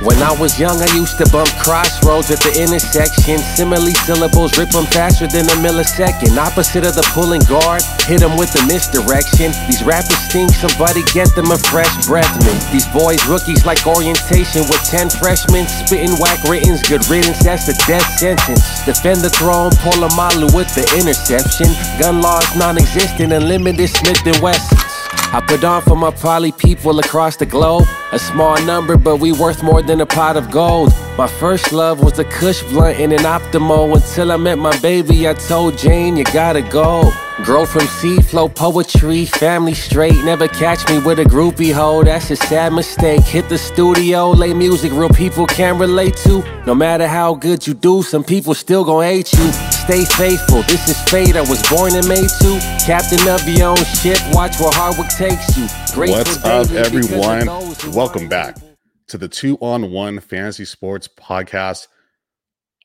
When I was young, I used to bump crossroads at the intersection. Simile syllables rip them faster than a millisecond. Opposite of the pulling guard, hit them with the misdirection. These rappers stink, somebody get them a fresh breath mint. These boys rookies like orientation with 10 freshmen. Spitting whack writtens, good riddance, that's a death sentence. Defend the throne, Polamalu with the interception. Gun laws non existent, unlimited Smith and Wessons. I put on for my poly people across the globe. A small number, but we worth more than a pot of gold. My first love was a Kush blunt in an Optimo. Until I met my baby, I told Jane, you gotta go. Grow from seed, flow poetry, family straight. Never catch me with a groupie hoe, that's a sad mistake. Hit the studio, lay music real people can relate to. No matter how good you do, some people still gon' hate you. Stay faithful, this is fate. I was born and made to. Captain of your own ship, watch where hard work takes you. Grateful What's up, daily because of everyone? Welcome back to the Two on One Fantasy Sports Podcast.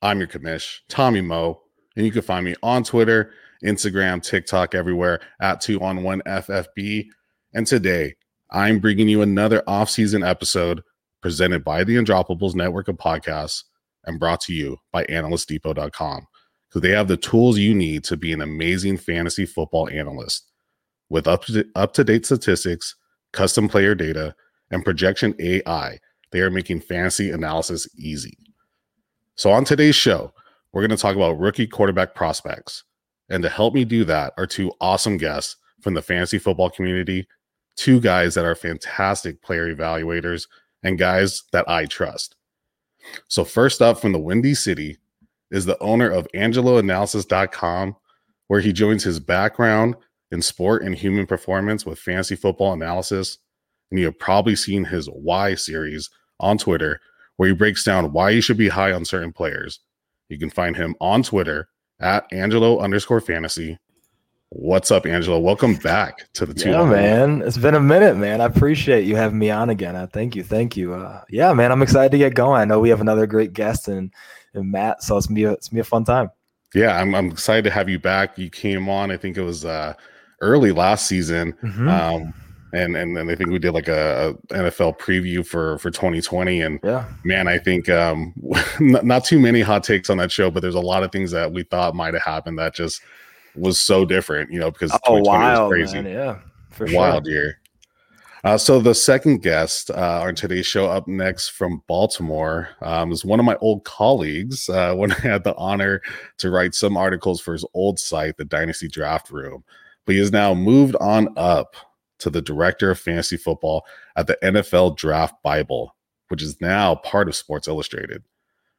I'm your commish, Tommy Mo, and you can find me on Twitter, Instagram, TikTok, everywhere at Two on One FFB. And today, I'm bringing you another off-season episode presented by the Undroppables Network of Podcasts and brought to you by AnalystDepot.com because they have the tools you need to be an amazing fantasy football analyst with up up to date statistics, custom player data, and projection AI. They are making fantasy analysis easy. So, on today's show, we're going to talk about rookie quarterback prospects. And to help me do that are two awesome guests from the fantasy football community, two guys that are fantastic player evaluators and guys that I trust. So, first up from the Windy City is the owner of AngeloAnalysis.com, where he joins his background in sport and human performance with fantasy football analysis. And you have probably seen his Why series on Twitter, where he breaks down why you should be high on certain players. You can find him on Twitter at Angelo underscore fantasy. What's up, Angelo? Welcome back to the two. Yeah, man. It's been a minute, man. I appreciate you having me on again. I thank you. Thank you. Uh, yeah, man. I'm excited to get going. I know we have another great guest and, and Matt, so it's a, it's gonna a fun time. Yeah, I'm, I'm excited to have you back. You came on, I think it was uh, early last season. Mhm. Um, and, and then I think we did like a, a NFL preview for for 2020. And yeah. man, I think um, not, not too many hot takes on that show, but there's a lot of things that we thought might have happened that just was so different, you know, because Oh, 2020 wild, was crazy, man. Yeah, for sure. wild sure. year. Uh, so the second guest uh, on today's show, up next from Baltimore, um, is one of my old colleagues. Uh, when I had the honor to write some articles for his old site, the Dynasty Draft Room, but he has now moved on up to the director of fantasy football at the NFL Draft Bible, which is now part of Sports Illustrated.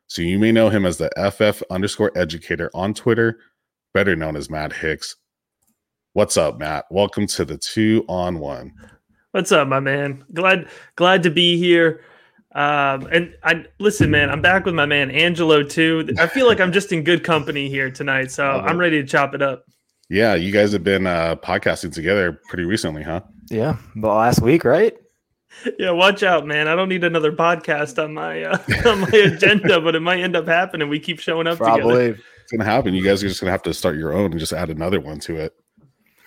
So you may know him as the FF underscore educator on Twitter, better known as Matt Hicks. What's up, Matt? Welcome to the two on one. What's up, my man? Glad glad to be here. Um, and I listen, man. I'm back with my man Angelo too. I feel like I'm just in good company here tonight, so I'm ready to chop it up. Yeah, you guys have been uh, podcasting together pretty recently, huh? Yeah, but last week, right? Yeah, watch out, man. I don't need another podcast on my uh, on my agenda, but it might end up happening. We keep showing up together. Probably. It's gonna happen. You guys are just gonna have to start your own and just add another one to it.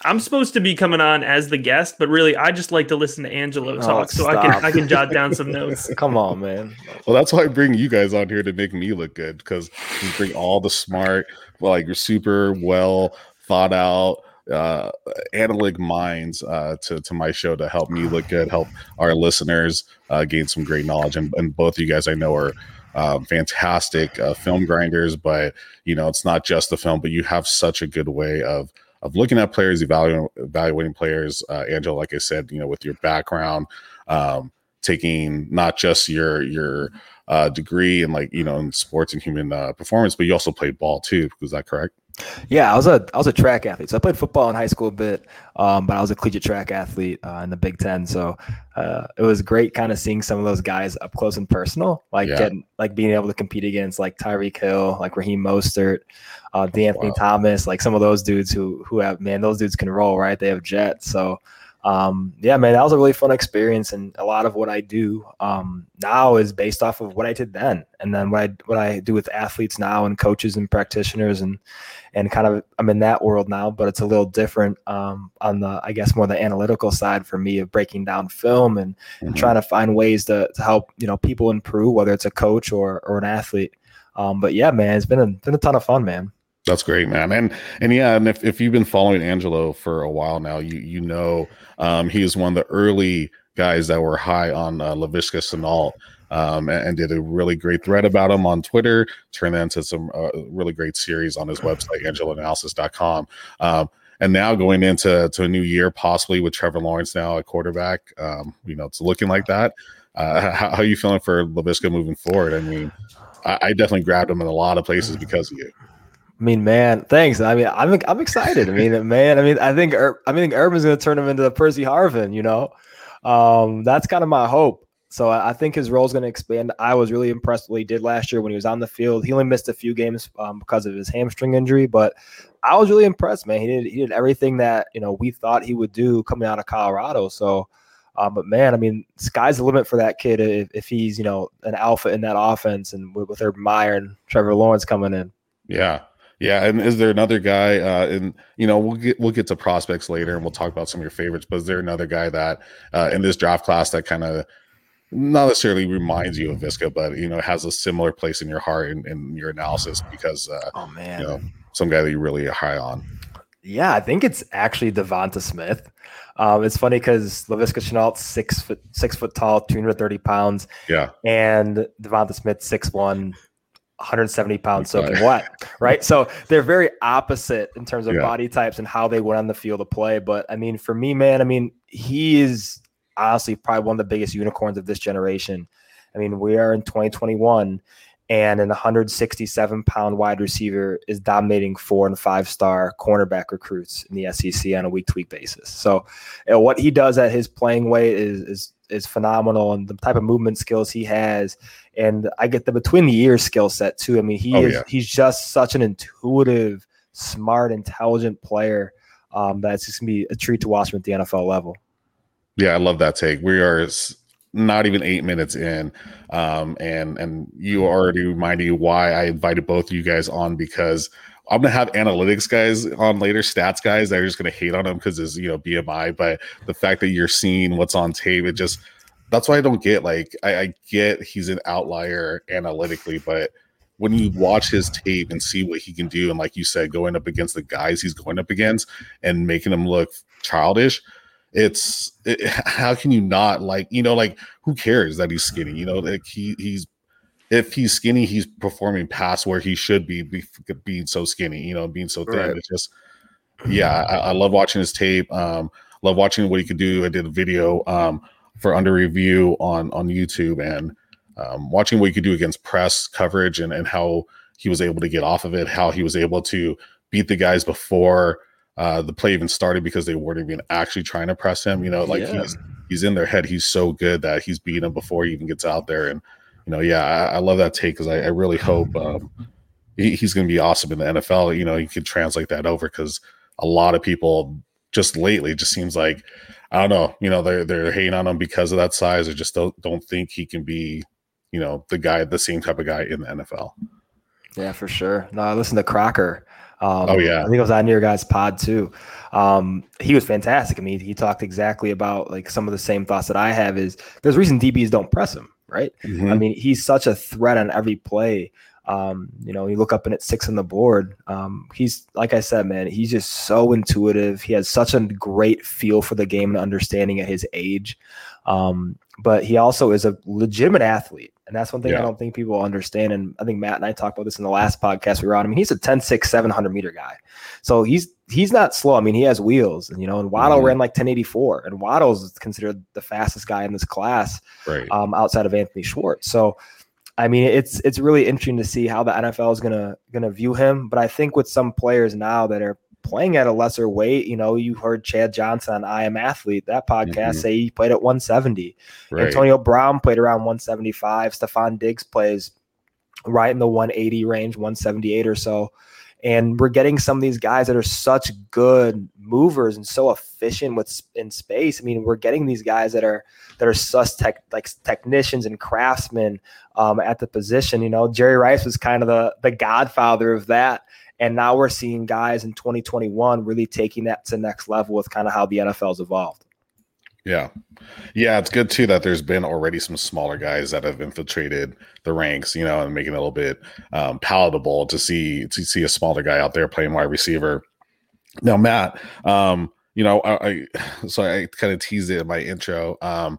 I'm supposed to be coming on as the guest, but really, I just like to listen to Angelo Oh, talk, so I can. I can jot down some notes. Come on, man. Well, that's why I bring you guys on here to make me look good because you bring all the smart, like you're super well thought out, uh, analytic minds uh, to to my show to help me look good, help our listeners uh, gain some great knowledge. And, and both of you guys I know are um, fantastic uh, film grinders, but you know it's not just the film, but you have such a good way of of looking at players, evaluating evaluating players. Uh, Angela, like I said, you know, with your background. Um, taking not just your your uh, degree in like you know in sports and human uh, performance, but you also played ball too. Was that correct? Yeah, I was a I was a track athlete. So I played football in high school a bit, um, but I was a collegiate track athlete uh, in the Big Ten. So uh, it was great, kind of seeing some of those guys up close and personal, like Yeah. getting like being able to compete against like Tyreek Hill, like Raheem Mostert, uh, D'Anthony Wow. Thomas, like some of those dudes who who have man, those dudes can roll, right? They have jets. So um, yeah, man, that was a really fun experience, and a lot of what I do um, now is based off of what I did then, and then what I what I do with athletes now and coaches and practitioners, and and kind of I'm in that world now, but it's a little different um, on the I guess more the analytical side for me of breaking down film and, mm-hmm. and trying to find ways to, to help you know people improve, whether it's a coach or or an athlete. Um, but yeah, man, it's been a been a ton of fun, man. That's great, man. And and yeah, and if, if you've been following Angelo for a while now, you you know um, he is one of the early guys that were high on uh, Laviska Shenault. Um, and, and, did a really great thread about him on Twitter, turned that into some uh, really great series on his website, angeloanalysis.com. Um, and now going into to a new year, possibly with Trevor Lawrence now at quarterback, um, you know, it's looking like that. Uh, how, how, are you feeling for Laviska moving forward? I mean, I, I, definitely grabbed him in a lot of places because of you. I mean, man, thanks. I mean, I'm I'm excited. I mean, man, I mean, I think I think Urban's going to turn him into the Percy Harvin. You know, um, that's kind of my hope. So I, think his role is going to expand. I was really impressed what he did last year when he was on the field. He only missed a few games um, because of his hamstring injury, but I was really impressed, man. He did he did everything that you know we thought he would do coming out of Colorado. So. Um, but man, I mean, sky's the limit for that kid if, if he's you know an alpha in that offense, and with, with Urban Meyer and Trevor Lawrence coming in. Yeah, yeah, and is there another guy? Uh, and you know, we'll get we'll get to prospects later, and we'll talk about some of your favorites. But is there another guy that uh, in this draft class that kind of not necessarily reminds you of Viska, but you know, has a similar place in your heart and in, your analysis because uh, oh man, you know, some guy that you're really high on. Yeah, I think it's actually Devonta Smith. Um, it's funny because Laviska Shenault six foot six foot tall, 230 pounds. Yeah. And Devonta Smith, six one, 170 pounds soaking wet, right? So they're very opposite in terms of yeah. body types and how they went on the field of play. But I mean, for me, man, I mean, he is honestly probably one of the biggest unicorns of this generation. I mean, we are in 2021, and an 167 pound wide receiver is dominating four and five star cornerback recruits in the SEC on a week to week basis. So, you know, what he does at his playing weight is is is phenomenal, and the type of movement skills he has and I get the between the ears skill set too. I mean, he oh, is yeah. he's just such an intuitive, smart, intelligent player um, that's just gonna be a treat to watch him at the NFL level. Yeah, I love that take. We are not even eight minutes in, um, and and you already reminded you why I invited both of you guys on because I'm gonna have analytics guys on later, stats guys that are just gonna hate on him because it's you know BMI, but the fact that you're seeing what's on tape, it just that's why I don't get like I, I get he's an outlier analytically, but when you watch his tape and see what he can do, and like you said, going up against the guys he's going up against and making them look childish, it's it, how can you not like you know like who cares that he's skinny? You know, like he he's if he's skinny, he's performing past where he should be, be being so skinny. You know, being so thin. Right. It's just yeah, I, I, love watching his tape. Um, love watching what he could do. I did a video. Um, for under review on on YouTube and um, watching what he could do against press coverage and and how he was able to get off of it, how he was able to beat the guys before uh, the play even started because they weren't even actually trying to press him. You know, like yeah. he's he's in their head. He's so good that he's beating them before he even gets out there. And you know, yeah, I, I love that take because I, I, really hope um, he, he's going to be awesome in the NFL. You know, you can translate that over because a lot of people just lately just seems like I don't know, you know, they're they're hating on him because of that size. I just don't don't think he can be, you know, the guy, the same type of guy in the NFL. Yeah, for sure. No, I listened to Crocker. Um, oh yeah, I think it was on your guys' pod too. Um, he was fantastic. I mean, he talked exactly about like some of the same thoughts that I have. Is there's reason DBs don't press him, right? Mm-hmm. I mean, he's such a threat on every play. Um, you know, you look up and it's six on the board. Um, he's like I said, man, he's just so intuitive. He has such a great feel for the game and understanding at his age. Um, but he also is a legitimate athlete. And that's one thing yeah. I don't think people understand. And I think Matt and I talked about this in the last podcast we were on. I mean, he's a 10, 6, 700 meter guy. So he's he's not slow. I mean, he has wheels, and you know, and Waddle mm-hmm. ran like 1084, and Waddle's considered the fastest guy in this class right. um, outside of Anthony Schwartz. So I mean, it's it's really interesting to see how the NFL is gonna gonna view him. But I think with some players now that are playing at a lesser weight, you know, you heard Chad Johnson on I Am Athlete, that podcast mm-hmm. say he played at 170. Right. Antonio Brown played around 175. Stefon Diggs plays right in the 180 range, 178 or so. And we're getting some of these guys that are such good movers and so efficient with in space. I mean, we're getting these guys that are that are sus tech like technicians and craftsmen um, at the position. You know, Jerry Rice was kind of the the godfather of that. And now we're seeing guys in 2021 really taking that to next level with kind of how the NFL's evolved. Yeah. Yeah, it's good too that there's been already some smaller guys that have infiltrated the ranks, you know, and making it a little bit um, palatable to see to see a smaller guy out there playing wide receiver. Now, Matt, um, you know, I, I so I kind of teased it in my intro. Um,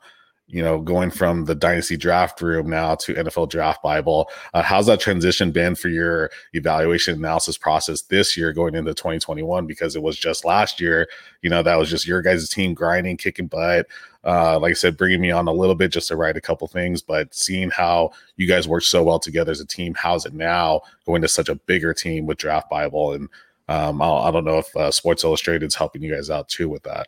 you know, going from the dynasty draft room now to NFL draft Bible. Uh, how's that transition been for your evaluation analysis process this year going into 2021? Because it was just last year, you know, that was just your guys' team grinding, kicking butt. Uh, like I said, bringing me on a little bit just to write a couple things, but seeing how you guys work so well together as a team, how's it now going to such a bigger team with Draft Bible? And um, I don't know if uh, Sports Illustrated is helping you guys out too with that.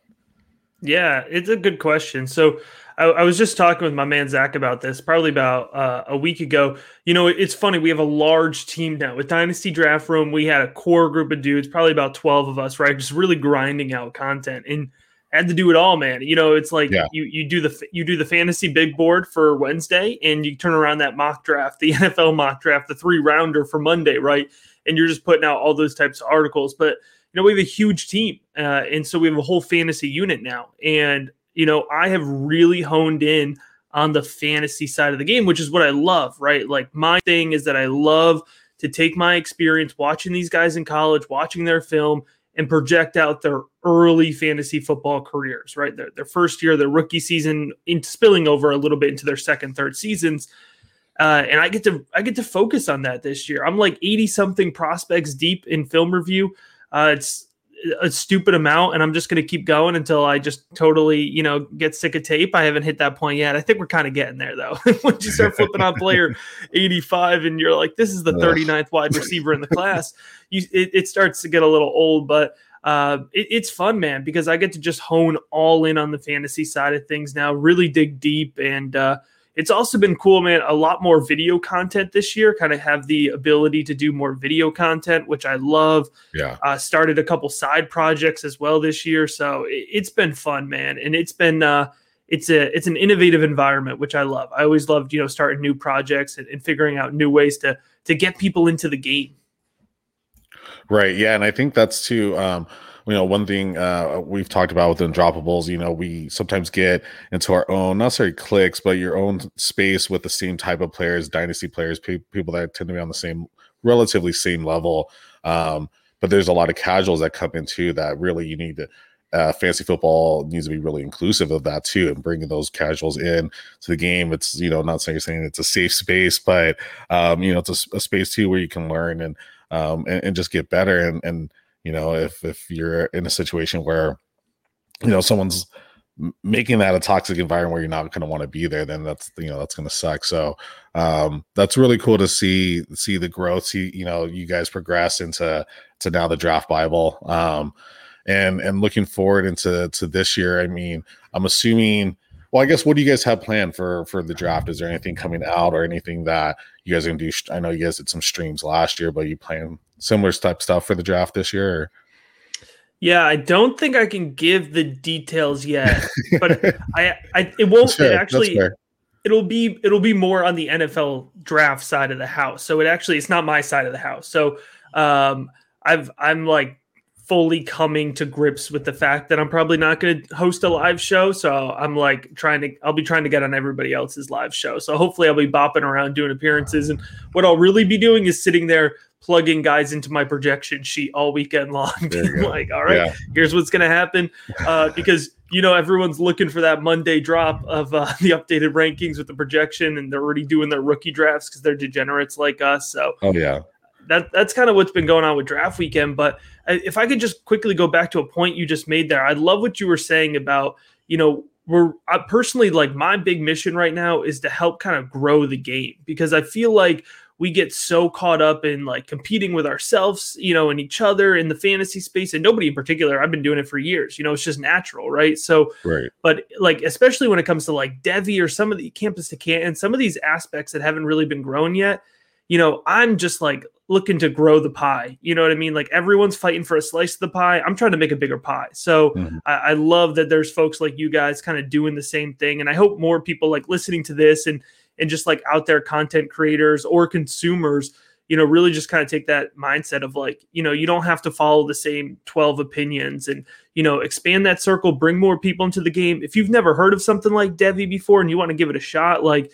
Yeah, it's a good question. So I, I, was just talking with my man Zach about this probably about uh, a week ago. You know, it's funny. We have a large team now with Dynasty Draft Room. We had a core group of dudes, probably about 12 of us, right? Just really grinding out content and had to do it all, man. You know, it's like yeah. you, you do the you do the fantasy big board for Wednesday and you turn around that mock draft, the NFL mock draft, the three rounder for Monday, right? And you're just putting out all those types of articles. But you know, we have a huge team. Uh, and so we have a whole fantasy unit now. And you know, I have really honed in on the fantasy side of the game, which is what I love, right? Like my thing is that I love to take my experience watching these guys in college, watching their film, and project out their early fantasy football careers, right? Their, their first year, their rookie season, into spilling over a little bit into their second, third seasons. Uh, and I get to I get to focus on that this year. I'm like 80 something prospects deep in film review. Uh, it's a stupid amount and I'm just going to keep going until I just totally, you know, get sick of tape. I haven't hit that point yet. I think we're kind of getting there though. when you start flipping on player 85 and you're like, this is the 39th wide receiver in the class, you it, it starts to get a little old, but uh, it, it's fun, man, because I get to just hone all in on the fantasy side of things now, really dig deep and, uh, it's also been cool, man. A lot more video content this year. Kind of have the ability to do more video content, which I love. Yeah. Uh, started a couple side projects as well this year, so it, has been fun, man. And it's been uh, it's a it's an innovative environment, which I love. I always loved you know starting new projects and, and figuring out new ways to to get people into the game. Right. Yeah, and I think that's too. Um, you know, one thing uh, we've talked about with undroppables, you know, we sometimes get into our own, not necessarily clicks, but your own space with the same type of players, dynasty players, pe- people that tend to be on the same, relatively same level. Um, but there's a lot of casuals that come into that really you need to. Uh, fantasy football needs to be really inclusive of that too, and bringing those casuals in to the game. It's you know not saying saying it's a safe space, but um, you know it's a, a space too where you can learn and um, and, and, just get better. And, and you know, if if you're in a situation where you know someone's making that a toxic environment where you're not going to want to be there then that's you know that's going to suck. So um that's really cool to see see the growth see you know you guys progress into to now the draft bible. Um and and looking forward into to this year i mean i'm assuming well i guess what do you guys have planned for for the draft is there anything coming out or anything that you guys are gonna do i know you guys did some streams last year but you plan similar type stuff for the draft this year? Or? Yeah, I don't think I can give the details yet, but I, I it won't it actually it'll be it'll be more on the NFL draft side of the house. So it actually it's not my side of the house. So um I've I'm like fully coming to grips with the fact that I'm probably not going to host a live show. So I'm like trying to, I'll be trying to get on everybody else's live show. So hopefully I'll be bopping around doing appearances. And what I'll really be doing is sitting there plugging guys into my projection sheet all weekend long. like, all right, yeah. here's what's going to happen. Uh, because, you know, everyone's looking for that Monday drop of uh, the updated rankings with the projection, and they're already doing their rookie drafts because they're degenerates like us. So, oh, yeah. That, that's kind of what's been going on with draft weekend. But if I could just quickly go back to a point you just made there, I love what you were saying about, you know, we're I personally like my big mission right now is to help kind of grow the game because I feel like we get so caught up in like competing with ourselves, you know, and each other in the fantasy space, and nobody in particular. I've been doing it for years. You know, it's just natural, right? So, right. But like, especially when it comes to like Devy or some of the campus to Canton, some of these aspects that haven't really been grown yet, you know, I'm just like looking to grow the pie. You know what I mean? Like everyone's fighting for a slice of the pie. I'm trying to make a bigger pie. So mm-hmm. I, I love that there's folks like you guys kind of doing the same thing. And I hope more people like listening to this and and just like out there content creators or consumers you know really just kind of take that mindset of like you know you don't have to follow the same 12 opinions and you know expand that circle bring more people into the game if you've never heard of something like devy before and you want to give it a shot like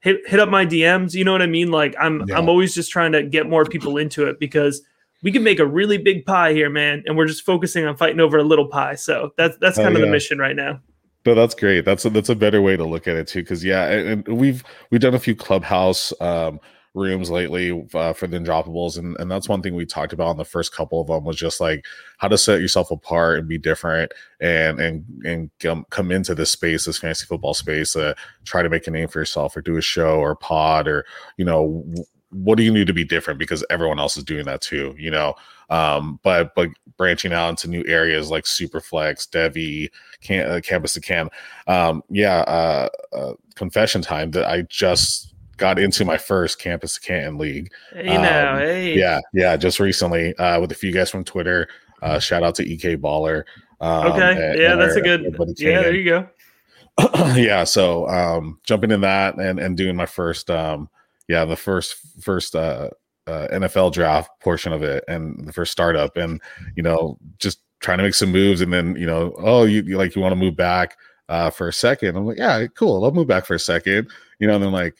hit hit up my DMs. You know what I mean? Like I'm yeah. I'm always just trying to get more people into it because we can make a really big pie here, man. And we're just focusing on fighting over a little pie. So that's that's kind of yeah. the mission right now. No, that's great. That's a, that's a better way to look at it too. Because yeah, and, we've we've done a few clubhouse um, rooms lately uh, for the undroppables and, and that's one thing we talked about in the first couple of them was just like how to set yourself apart and be different and and and come, come into this space this fantasy football space uh, try to make a name for yourself or do a show or pod or you know what do you need to be different? Because everyone else is doing that too you know? Um, but but branching out into new areas like superflex devy can, uh, campus to cam um, yeah uh, uh, confession time that i just got into my first campus Canton league. Hey now, um, hey. Yeah, yeah, just recently uh, with a few guys from Twitter. Uh, shout out to EK Baller. Um, okay, and, yeah, and that's our, a good. Yeah, there you go. yeah, so um, jumping in that and and doing my first, um, yeah, the first first uh, uh, NFL draft portion of it and the first startup, and you know, just trying to make some moves, and then you know, oh, you, you like you want to move back uh, for a second. I'm like, yeah, cool, I'll move back for a second, you know, and then like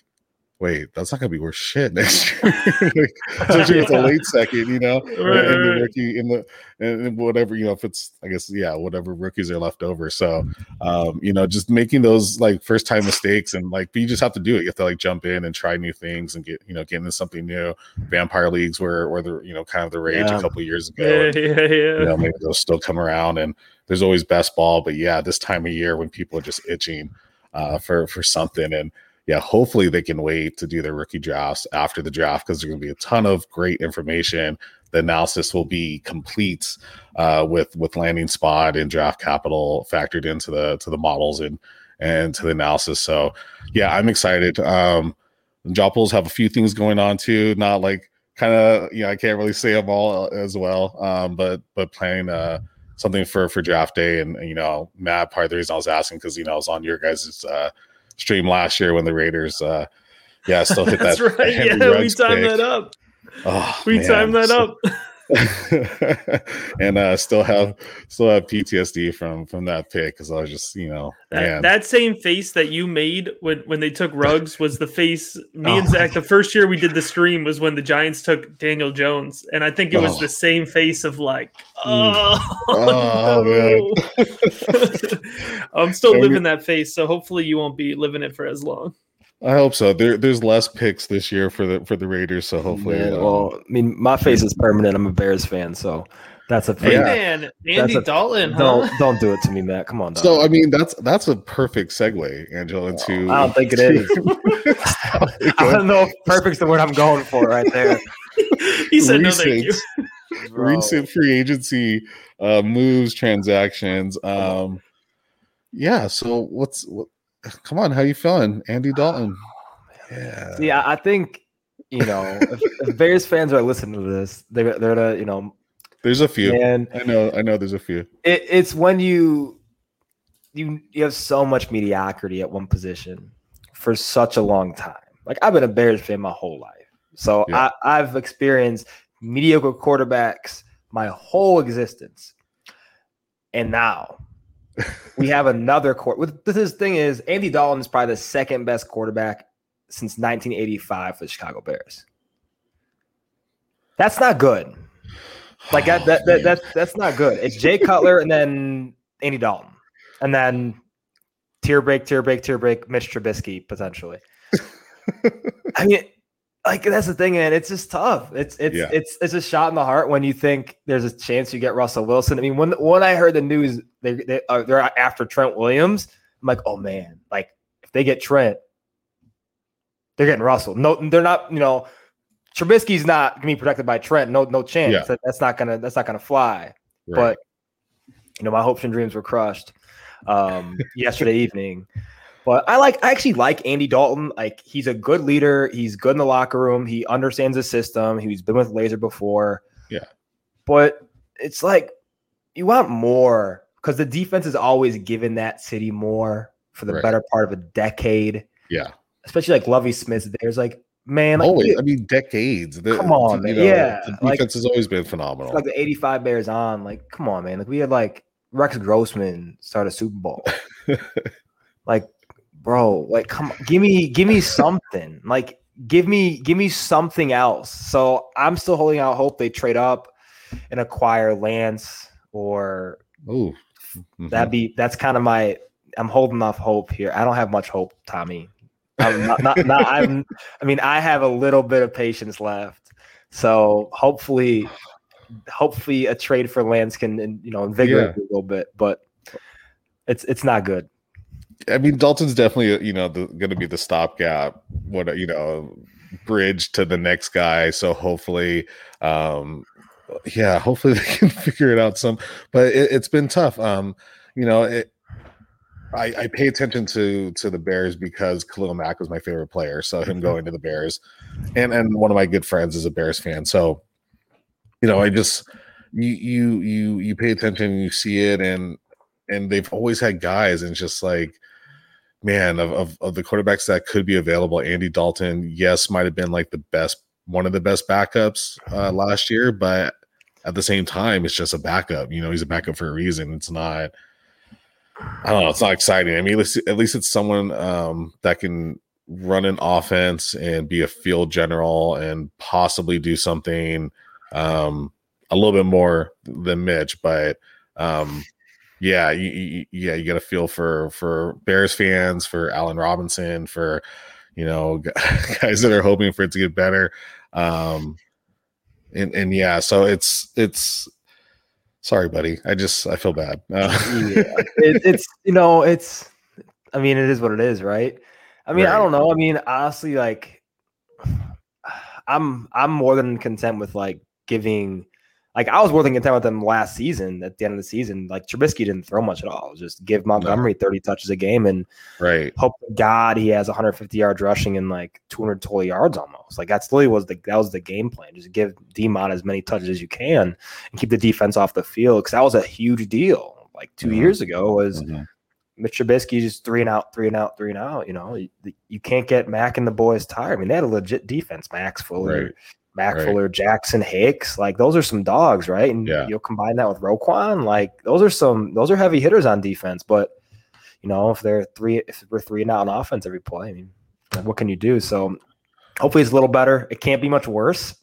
wait, that's not gonna be worth shit next year. like, especially yeah. with a late second, you know, right, and, the rookie in the and whatever, you know, if it's I guess yeah, whatever rookies are left over. So um, you know, just making those like first time mistakes and like but you just have to do it. You have to like jump in and try new things and get, you know, get into something new. Vampire leagues were were the you know kind of the rage yeah. a couple years ago. Yeah, and, yeah, yeah. You know, maybe they'll still come around and there's always best ball, but yeah, this time of year when people are just itching uh for for something and yeah, hopefully they can wait to do their rookie drafts after the draft because there's going to be a ton of great information. The analysis will be complete uh, with with landing spot and draft capital factored into the to the models and and to the analysis. So yeah, I'm excited. Um, Jopples have a few things going on too. Not like kind of you know I can't really say them all as well. Um, but but playing uh something for for draft day and you know Matt part of the reason I was asking because you know I was on your guys' uh stream last year when the Raiders, uh, yeah, still hit that. That's right. Yeah, we timed pick. that up. Oh, we man. timed that so, up. and uh still have still have PTSD from from that pick because I was just you know that, that, same face that you made when when they took Ruggs was the face me oh, and Zach the first year we did the stream was when the Giants took Daniel Jones and I think it was oh. the same face of like oh, oh no. I'm still living that face so hopefully you won't be living it for as long. I hope so. There, there's less picks this year for the for the Raiders, so hopefully. Yeah, um, well, I mean, my face is permanent. I'm a Bears fan, so that's a hey, man, Andy a, Dalton. Huh? Don't don't do it to me, Matt. Come on. So I mean, that's that's a perfect segue, Angela. Into I don't think it is. I don't know if perfect's the word I'm going for right there. he said recent, no, thank you. recent free agency uh, moves, transactions. Um, yeah. So what's what? Come on, how you feeling, Andy oh, Dalton? yeah. Yeah, I think you know if, if, Bears fans are listening to this, they're they're gonna you know. There's a few. And I know, I know. There's a few. It, it's when you you you have so much mediocrity at one position for such a long time. Like I've been a Bears fan my whole life, so yeah. I, I've experienced mediocre quarterbacks my whole existence, and now we have another court. This thing is Andy Dalton is probably the second best quarterback since 1985 for the Chicago Bears. That's not good. Like that, that, that that's that's not good. It's Jay Cutler and then Andy Dalton, and then tear break, tear break, tear break, Mitch Trubisky potentially. I mean, like that's the thing, and it's just tough. It's it's yeah. it's it's a shot in the heart when you think there's a chance you get Russell Wilson. I mean, when when I heard the news they they are uh, they're after Trent Williams, I'm like, oh man, like if they get Trent, they're getting Russell. No, they're not. You know, Trubisky's not gonna be protected by Trent. No, no chance. Yeah. That, that's not gonna that's not gonna fly. Right. But you know, my hopes and dreams were crushed um, yesterday evening But I like I actually like Andy Dalton. Like he's a good leader. He's good in the locker room. He understands the system. He's been with Lazor before. Yeah. But it's like you want more because the defense is always given that city more for the Right. better part of a decade. Yeah. Especially like Lovie Smith. There's like man, like, Always. you- I mean, decades. The- Come on, man. Yeah, The like- defense has always been phenomenal. like the 85 Bears on. Like, come on, man. Like we had like Rex Grossman start a Super Bowl. like, bro, like come give me give me something. Like give me give me something else. So I'm still holding out hope they trade up and acquire Lance or Ooh. Mhm. that'd be that's kind of my I'm holding off hope here. I don't have much hope, Tommy. I'm not, not, not I'm I mean, I have a little bit of patience left. So hopefully hopefully a trade for Lance can you know invigorate Yeah. a little bit, but it's it's not good. I mean, Dalton's definitely you know going to be the stopgap, what you know, bridge to the next guy. So hopefully, um, yeah, hopefully they can figure it out some. But it, it's been tough. Um, you know, it, I, I pay attention to to the Bears because Khalil Mack was my favorite player. So him going to the Bears, and and one of my good friends is a Bears fan. So, you know, I just you you you you pay attention, you see it, and and they've always had guys, and it's just like man of, of, of the quarterbacks that could be available andy dalton yes might have been like the best one of the best backups uh, last year but at the same time it's just a backup you know he's a backup for a reason. It's not i don't know it's not exciting. I mean at least, at least it's someone um, that can run an offense and be a field general and possibly do something um, a little bit more than mitch but um, yeah, you, you, yeah, you got a feel for for Bears fans, for Allen Robinson, for you know guys that are hoping for it to get better. Um, and and yeah, so it's it's sorry, buddy. I just I feel bad. Uh, yeah. it, it's you know it's i mean it is what it is right i mean i don't know i mean honestly like i'm i'm more than content with like giving like i was more than content with them last season at the end of the season like Trubisky didn't throw much at all just give montgomery 30 touches a game and right, hope to god he has 150 yards rushing and like 200 total yards almost like that's literally was the that was the game plan just give demon as many touches as you can and keep the defense off the field because that was a huge deal like 2 Mhm. years ago was Mhm. Mitch Trubisky just three and out, three and out, three and out. You know, you, you can't get Mack and the boys tired. I mean, they had a legit defense. Max Fuller, Right. Mack Right. Fuller, Jackson Hicks. Like those are some dogs, right? And Yeah. you'll combine that with Roquan. Like those are some those are heavy hitters on defense. But you know, if they're three, if we're three and out on offense every play, I mean, what can you do? So hopefully it's a little better. It can't be much worse.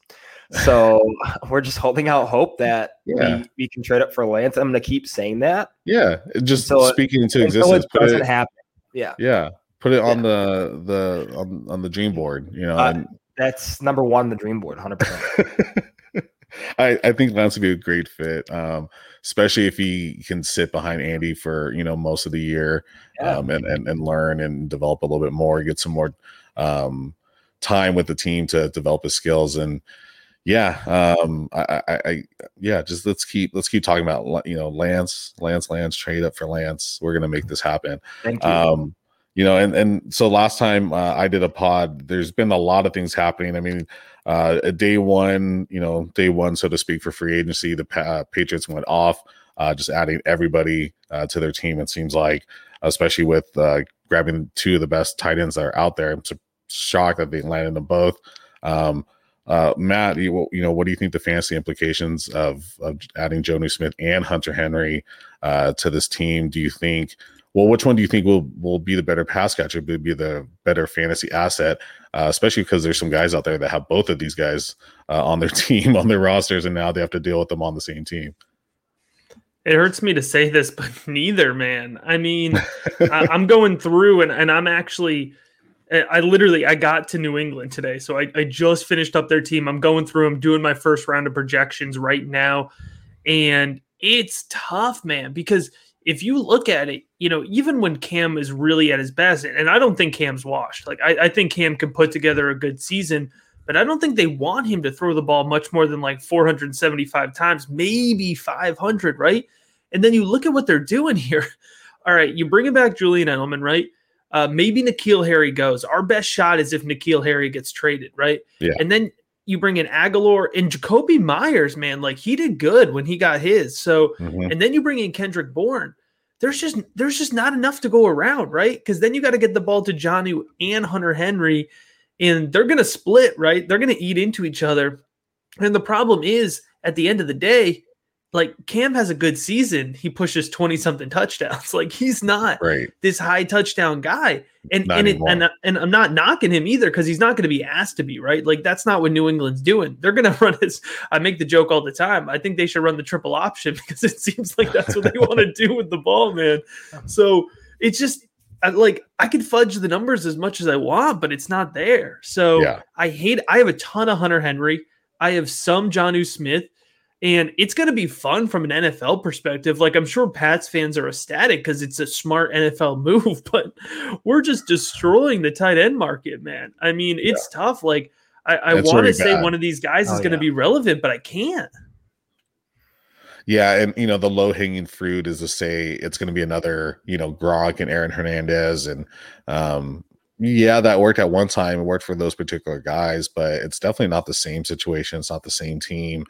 So we're just holding out hope that Yeah. we, we can trade up for Lance. I'm going to keep saying that yeah. Just Until it- speaking into until existence. it doesn't it, happen. Yeah. yeah, put it on the the on, on the dream board. You know, Uh, and- That's number one on the dream board, 100%. I, I think Lance would be a great fit, um, especially if he can sit behind Andy for you know most of the year Yeah. um, and, and and learn and develop a little bit more, get some more um, time with the team to develop his skills. And yeah, um, I, I, I yeah, just let's keep let's keep talking about you know Lance, Lance, Lance, trade up for Lance. We're gonna make this happen Thank you. You know and and so last time uh, i did a pod there's been a lot of things happening. I mean uh day one you know day one so to speak for free agency the uh, patriots went off uh just adding everybody uh, to their team it seems like especially with uh grabbing two of the best tight ends that are out there. I'm shocked that they landed them both. Um uh, Matt, you, you know, what do you think the fantasy implications of, of adding Jonnu Smith and Hunter Henry uh, to this team? Do you think well, which one do you think will will be the better pass catcher? Would be the better fantasy asset, uh, especially because there's some guys out there that have both of these guys uh, on their team, on their rosters, and now they have to deal with them on the same team. It hurts me to say this, but neither, man. I mean, I, I'm going through and, and I'm actually, I I literally, I got to New England today. So I, I just finished up their team. I'm going through, I'm doing my first round of projections right now. And it's tough, man, because if you look at it, you know, even when Cam is really at his best, and I don't think Cam's washed, like I, I think Cam can put together a good season, but I don't think they want him to throw the ball much more than like 475 times, maybe 500, right? And then you look at what they're doing here. All right, you bring him back Julian Edelman, right? Uh, maybe N'Keal Harry goes. Our best shot is if N'Keal Harry gets traded, right? Yeah. And then you bring in Agholor and Jakobi Meyers, man, like he did good when he got his. So, Mhm. and then you bring in Kendrick Bourne. There's just there's just not enough to go around, right? Because then you got to get the ball to Johnny and Hunter Henry, and they're gonna split, right? They're gonna eat into each other. And the problem is, at the end of the day, like Cam has a good season, he pushes 20 something touchdowns. Like he's not Right. this high touchdown guy. And Not and, it, and and I'm not knocking him either because he's not going to be asked to be right. Like that's not what New England's doing. They're going to run his. I make the joke all the time. I think they should run the triple option because it seems like that's what they want to do with the ball, man. So it's just I, like I could fudge the numbers as much as I want, but it's not there. So Yeah. I hate. I have a ton of Hunter Henry. I have some Jonnu Smith. And it's going to be fun from an NFL perspective. Like, I'm sure Pats fans are ecstatic because it's a smart NFL move, but we're just destroying the tight end market, man. I mean, it's tough. Like, I, I want to say bad. one of these guys is Oh, going to yeah. be relevant, but I can't. Yeah, and you know the low hanging fruit is to say it's going to be another you know Gronk and Aaron Hernandez, and um, yeah, that worked at one time. It worked for those particular guys, but it's definitely not the same situation. It's not the same team,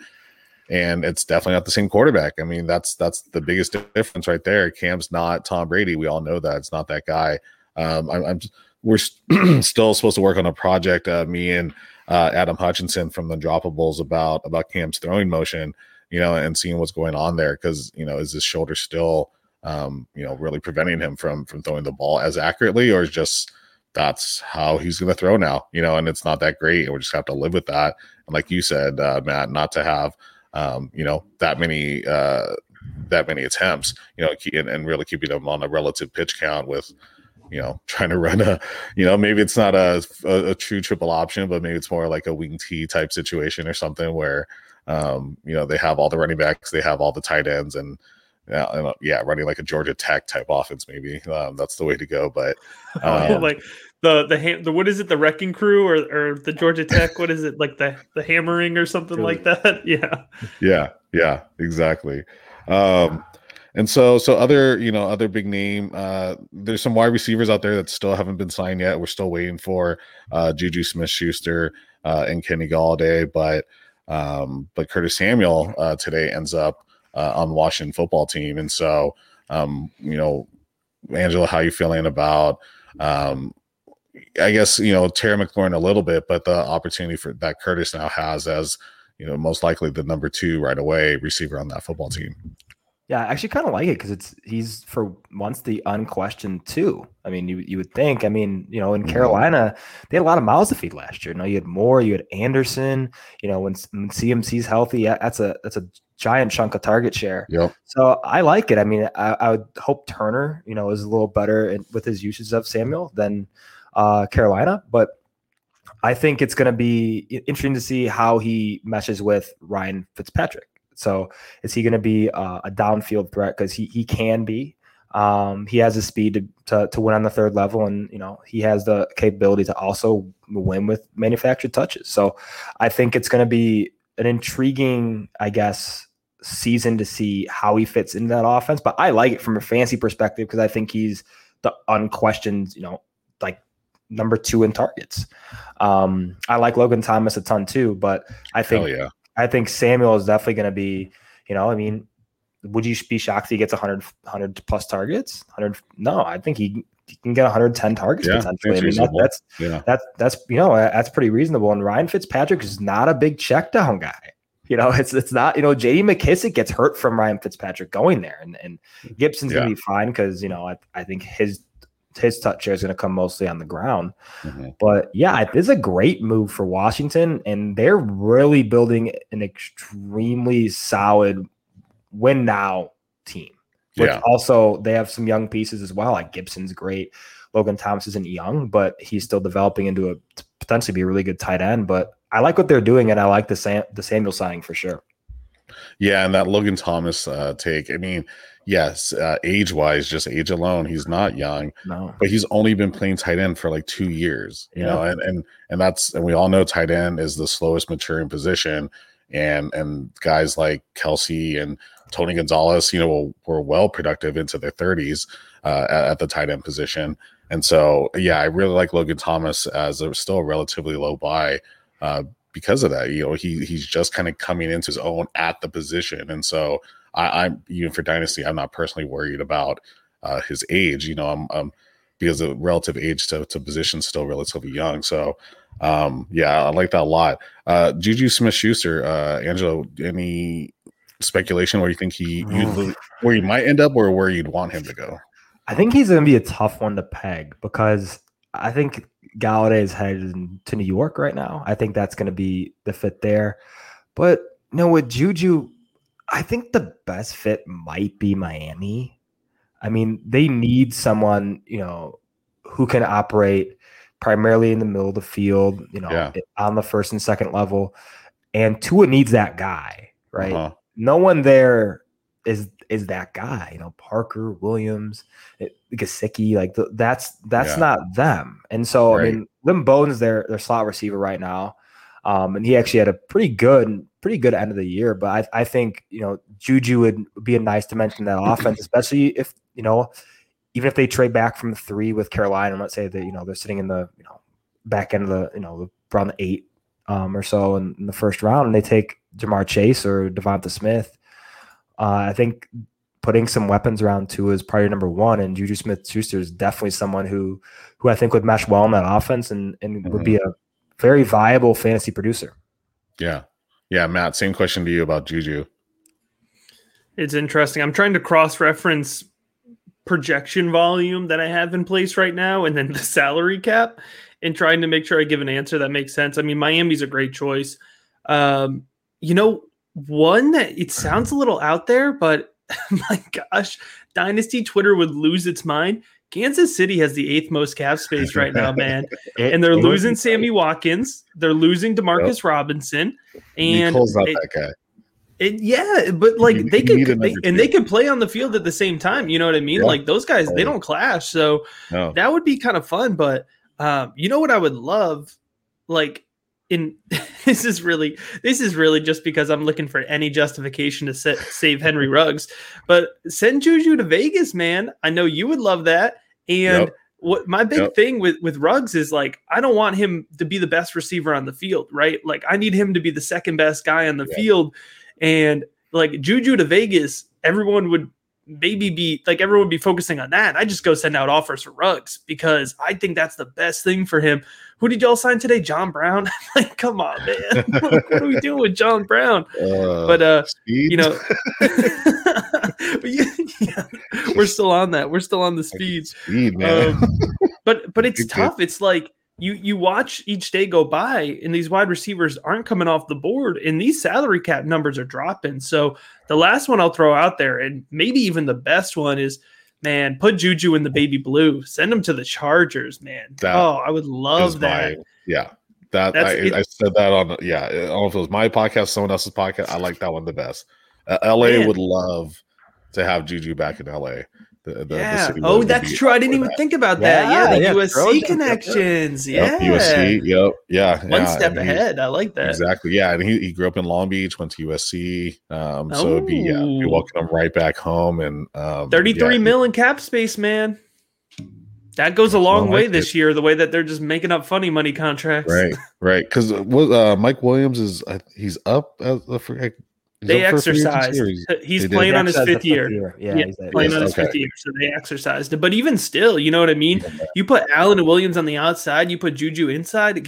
and it's definitely not the same quarterback. I mean, that's that's the biggest difference right there. Cam's not Tom Brady. We all know that it's not that guy. Um, I'm, I'm we're still supposed to work on a project. Uh, me and uh, Adam Hutchinson from the Droppables about about Cam's throwing motion you know, and seeing what's going on there because you know, is his shoulder still, um, you know, really preventing him from from throwing the ball as accurately, or is just that's how he's going to throw now, you know, and it's not that great, and we just have to live with that. And like you said, uh, Matt, not to have, um, you know, that many uh, that many attempts, you know, and, and really keeping them on a relative pitch count with. You know, trying to run a, you know, maybe it's not a, a, a true triple option, but maybe it's more like a wing T type situation or something where, um, you know, they have all the running backs, they have all the tight ends, and yeah, and, uh, yeah, running like a Georgia Tech type offense, maybe um, that's the way to go. But um, like the the the what is it? The Wrecking Crew or or the Georgia Tech? What is it? Like the the hammering or something like that? Yeah. yeah, yeah, exactly. Um, and so, so other, you know, other big name. Uh, there's some wide receivers out there that still haven't been signed yet. We're still waiting for uh, Juju Smith-Schuster uh, and Kenny Golladay, but um, but Curtis Samuel uh, today ends up uh, on the Washington football team, and so um, you know, Angela, how you feeling about? Um, I guess you know Terry McLaurin a little bit, but the opportunity for that Curtis now has as you know most likely the number two right away receiver on that football team. Yeah, I actually kind of like it because it's he's for once the unquestioned two. I mean, you you would think. I mean, you know, in Mhm. Carolina, they had a lot of mouths to feed last year. You know, you had Moore, you had Anderson. You know, when, when CMC's healthy, that's a that's a giant chunk of target share. Yep. So I like it. I mean, I, I would hope Turner, you know, is a little better in, with his uses of Samuel than uh, Carolina, but I think it's going to be interesting to see how he meshes with Ryan Fitzpatrick. So is he going to be uh, a downfield threat? Because he he can be. Um, he has the speed to, to to win on the third level, and you know he has the capability to also win with manufactured touches. So I think it's going to be an intriguing, I guess, season to see how he fits into that offense. But I like it from a fancy perspective because I think he's the unquestioned, you know, like number two in targets. Um, I like Logan Thomas a ton too, but I think yeah. I think Samuel is definitely going to be, you know, I mean, would you be shocked if he gets 100, 100 plus targets? 100? No, I think he, he can get 110 targets Yeah, potentially. I that's mean, that, that's Yeah. that's that's you know that's pretty reasonable. And Ryan Fitzpatrick is not a big check down guy. You know, it's it's not. You know, J.D. McKissic gets hurt from Ryan Fitzpatrick going there, and and Gibson's Yeah. gonna be fine because you know I, I think his his touch share is gonna come mostly on the ground. Mhm. But yeah, it is a great move for Washington, and they're really building an extremely solid win now team. Which Yeah. also they have some young pieces as well. Like Gibson's great. Logan Thomas isn't young, but he's still developing into a potentially be a really good tight end. But I like what they're doing, and I like the Sam, the Samuel signing for sure. Yeah, and that Logan Thomas uh, take. I mean, yes, uh, age wise, just age alone, he's not young, No, but he's only been playing tight end for like two years. You Yeah. know, and and and that's and we all know tight end is the slowest maturing position, and and guys like Kelce and Tony Gonzalez, you know, were, well productive into their 30s uh, at, at, the tight end position. And so, yeah, I really like Logan Thomas as a, still a relatively low buy uh, because of that. You know, he he's just kind of coming into his own at the position, and so I, am even for dynasty, I'm not personally worried about uh, his age. You know, I'm, I'm because the relative age to, to position still relatively young. So um, yeah, I like that a lot. Uh, Juju Smith Schuster, uh, Angelo, any speculation where you think he you, where he might end up or where you'd want him to go? I think he's going to be a tough one to peg because I think Golladay is headed to New York right now. I think that's going to be the fit there. But you know, with Juju, I think the best fit might be Miami. I mean, they need someone, you know, who can operate primarily in the middle of the field, you know, yeah. on the first and second level. And Tua needs that guy, right? Uh-huh. No one there is is that guy, you know, Parker, Williams, eh, Gesicki, like the, that's that's yeah. not them. And so right. I mean, Lynn Bowden's their their slot receiver right now. Um, and he actually had a pretty good, pretty good end of the year. But I, I think you know Juju would be a nice dimension that offense, especially if you know even if they trade back from the three with Carolina, let's say that you know they're sitting in the you know back end of the you know around the eight um, or so in, in, the first round, and they take Ja'Marr Chase or Devonta Smith. Uh, I think putting some weapons around Tua is probably number one, and Juju Smith Schuster is definitely someone who who I think would mesh well in that offense and and mm-hmm. would be a very viable fantasy producer. Yeah, yeah, Matt. Same question to you about Juju. It's interesting. I'm trying to cross reference projection volume that I have in place right now and then the salary cap and trying to make sure I give an answer that makes sense. I mean, Miami's a great choice. Um, you know, one that it sounds a little out there, but my gosh, Dynasty Twitter would lose its mind. Kansas City has the eighth most cap space right now, man. and they're losing Sammy Watkins. They're losing Demarcus yep. Robinson. And Mecole's not it, that guy. It, yeah, but like you, they you could, they, and they could play on the field at the same time. You know what I mean? Like those guys, they don't clash, so no. that would be kind of fun. But um, you know what I would love, like in this is really this is really just because I'm looking for any justification to set, save Henry Ruggs, but send Juju to Vegas, man. I know you would love that, and. Yep what my big yep. thing with with Ruggs is like I don't want him to be the best receiver on the field, right? Like I need him to be the second best guy on the yep. field and like Juju to Vegas, everyone would maybe be like everyone would be focusing on that. I just go send out offers for Ruggs because I think that's the best thing for him. Who did y'all sign today? John Brown. like, come on, man. what are we doing with John Brown? Uh, but uh, speed? you know, yeah, we're still on that. We're still on the speeds. Speed, man. Um, but but it's tough. It's like you you watch each day go by and these wide receivers aren't coming off the board and these salary cap numbers are dropping. So the last one I'll throw out there and maybe even the best one is man, put Juju in the baby blue. Send him to the Chargers, man. That oh, I would love that. My, yeah. That I, I, said that on yeah, I don't know if it was my podcast, someone else's podcast. I like that one the best. Uh, LA man. would love to have Juju back in LA. The, the, yeah. The oh, that's true. I didn't even that. think about that. Yeah, yeah the yeah, USC connections. Yep, yeah. USC. Yep. Yeah. One yeah. step and ahead. I like that. Exactly. Yeah. And he, he grew up in Long Beach, went to USC. Um, so it'd be yeah, be welcome him right back home. And um, 33 yeah, mil in cap space, man. That goes a long way this year. The way that they're just making up funny money contracts, right? Right, because uh, Mike Williams is uh, he's up. As, I forget, they exercised. He's playing on his fifth year. year. Yeah, yeah playing on his okay. fifth year. So they exercised it. But even still, you know what I mean? You put Allen and Williams on the outside, you put Juju inside.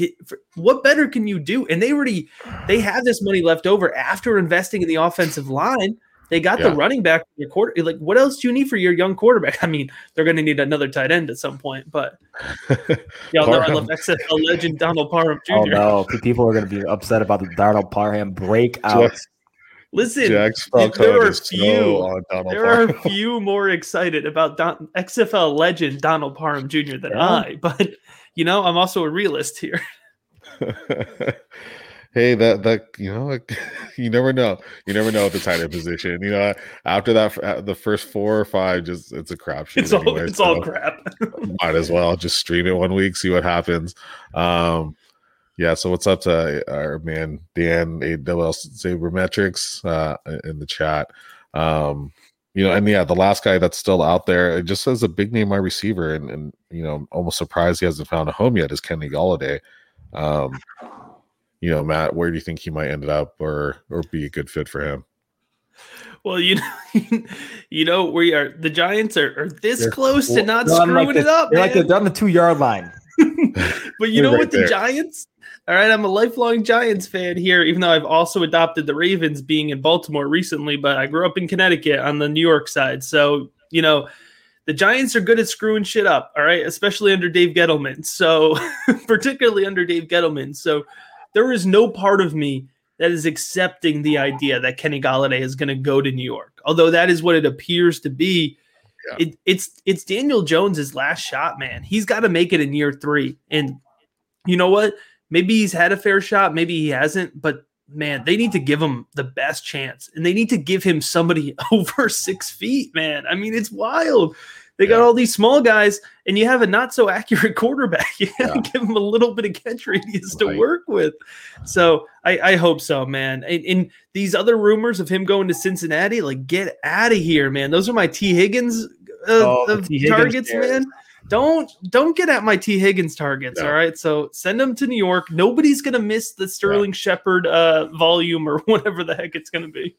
What better can you do? And they already they have this money left over after investing in the offensive line. They got yeah. the running back your quarter. Like, what else do you need for your young quarterback? I mean, they're going to need another tight end at some point. But y'all know I love XFL legend Donald Parham Jr. Oh no, people are going to be upset about the Donald Parham breakout. Listen, there are few. there are few more excited about Don, XFL legend Donald Parham Jr. than yeah. I, but you know, I'm also a realist here. hey, that that you know, you never know. You never know at the tight end position. You know, after that, the first four or five, just it's a crapshoot. It's all it's so all crap. might as well just stream it one week, see what happens. Um, yeah, so what's up to our man Dan A Double Sabermetrics uh, in the chat? Um, you know, and yeah, the last guy that's still out there, it just says a big name wide receiver, and and you know, almost surprised he hasn't found a home yet is Kenny Golladay. Um, you know, Matt, where do you think he might end up, or or be a good fit for him? Well, you know, you know, we are the Giants are, are this they're, close to not screwing like it up. They're man. like they're on the two yard line. but you know right what? The Giants. All right, I'm a lifelong Giants fan here, even though I've also adopted the Ravens, being in Baltimore recently. But I grew up in Connecticut on the New York side, so you know the Giants are good at screwing shit up, all right, especially under Dave Gettleman. So, particularly under Dave Gettleman. So, there is no part of me that is accepting the idea that Kenny Golladay is going to go to New York. Although that is what it appears to be. Yeah. It, it's it's Daniel Jones's last shot, man. He's got to make it in year three, and you know what? Maybe he's had a fair shot, maybe he hasn't, but man, they need to give him the best chance, and they need to give him somebody over six feet, man. I mean, it's wild. They got all these small guys, and you have a not so accurate quarterback. You got to give him a little bit of catch radius right. to work with. So I, I hope so, man. And, and, these other rumors of him going to Cincinnati, like get out of here, man. Those are my Tee Higgins uh, oh, T. targets, Higgins man. Don't don't get at my Tee Higgins targets. No. All right, so send them to New York. Nobody's gonna miss the Sterling yeah. Shepard uh, volume or whatever the heck it's gonna be.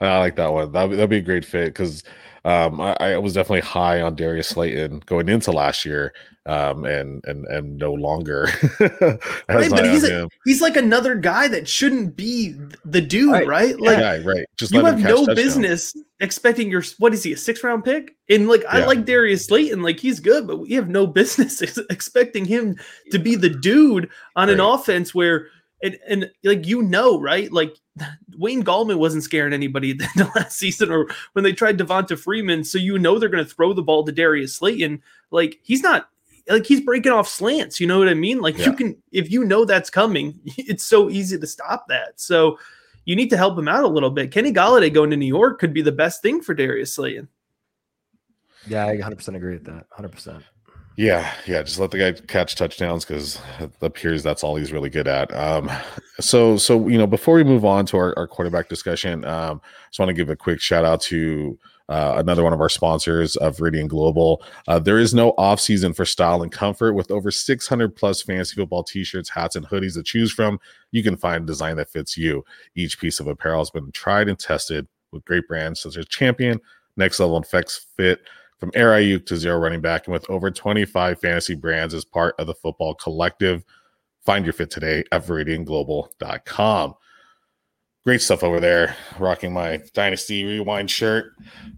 I like that one. That that'd be a great fit because um, I, I, was definitely high on Darius Slayton going into last year, um, and and and no longer. right, but he's a, he's like another guy that shouldn't be the dude, right? right? Like, yeah, right. Just you have no business expecting your what is he a six round pick? And like yeah. I like Darius Slayton, like he's good, but we have no business expecting him to be the dude on right. an offense where and and like you know, right? Like Wayne Gallman wasn't scaring anybody the last season or when they tried Devonta Freeman. So you know they're going to throw the ball to Darius Slayton. Like he's not like he's breaking off slants. You know what I mean? Like yeah. you can if you know that's coming, it's so easy to stop that. So you need to help him out a little bit. Kenny Golladay going to New York could be the best thing for Darius Slayton. Yeah, I 100% agree with that. 100%. Yeah, yeah, just let the guy catch touchdowns because it appears that's all he's really good at. Um, so, so you know, before we move on to our, our quarterback discussion, um, just want to give a quick shout out to uh, another one of our sponsors of Veridian Global. Uh, there is no off season for style and comfort with over 600 plus fantasy football t-shirts, hats, and hoodies to choose from. You can find a design that fits you. Each piece of apparel has been tried and tested with great brands such as Champion, Next Level and Effects Fit from Air Aiyuk to zero running back, and with over 25 fantasy brands as part of the football collective. Find your fit today at veridianglobal.com. Great stuff over there. Rocking my Dynasty Rewind shirt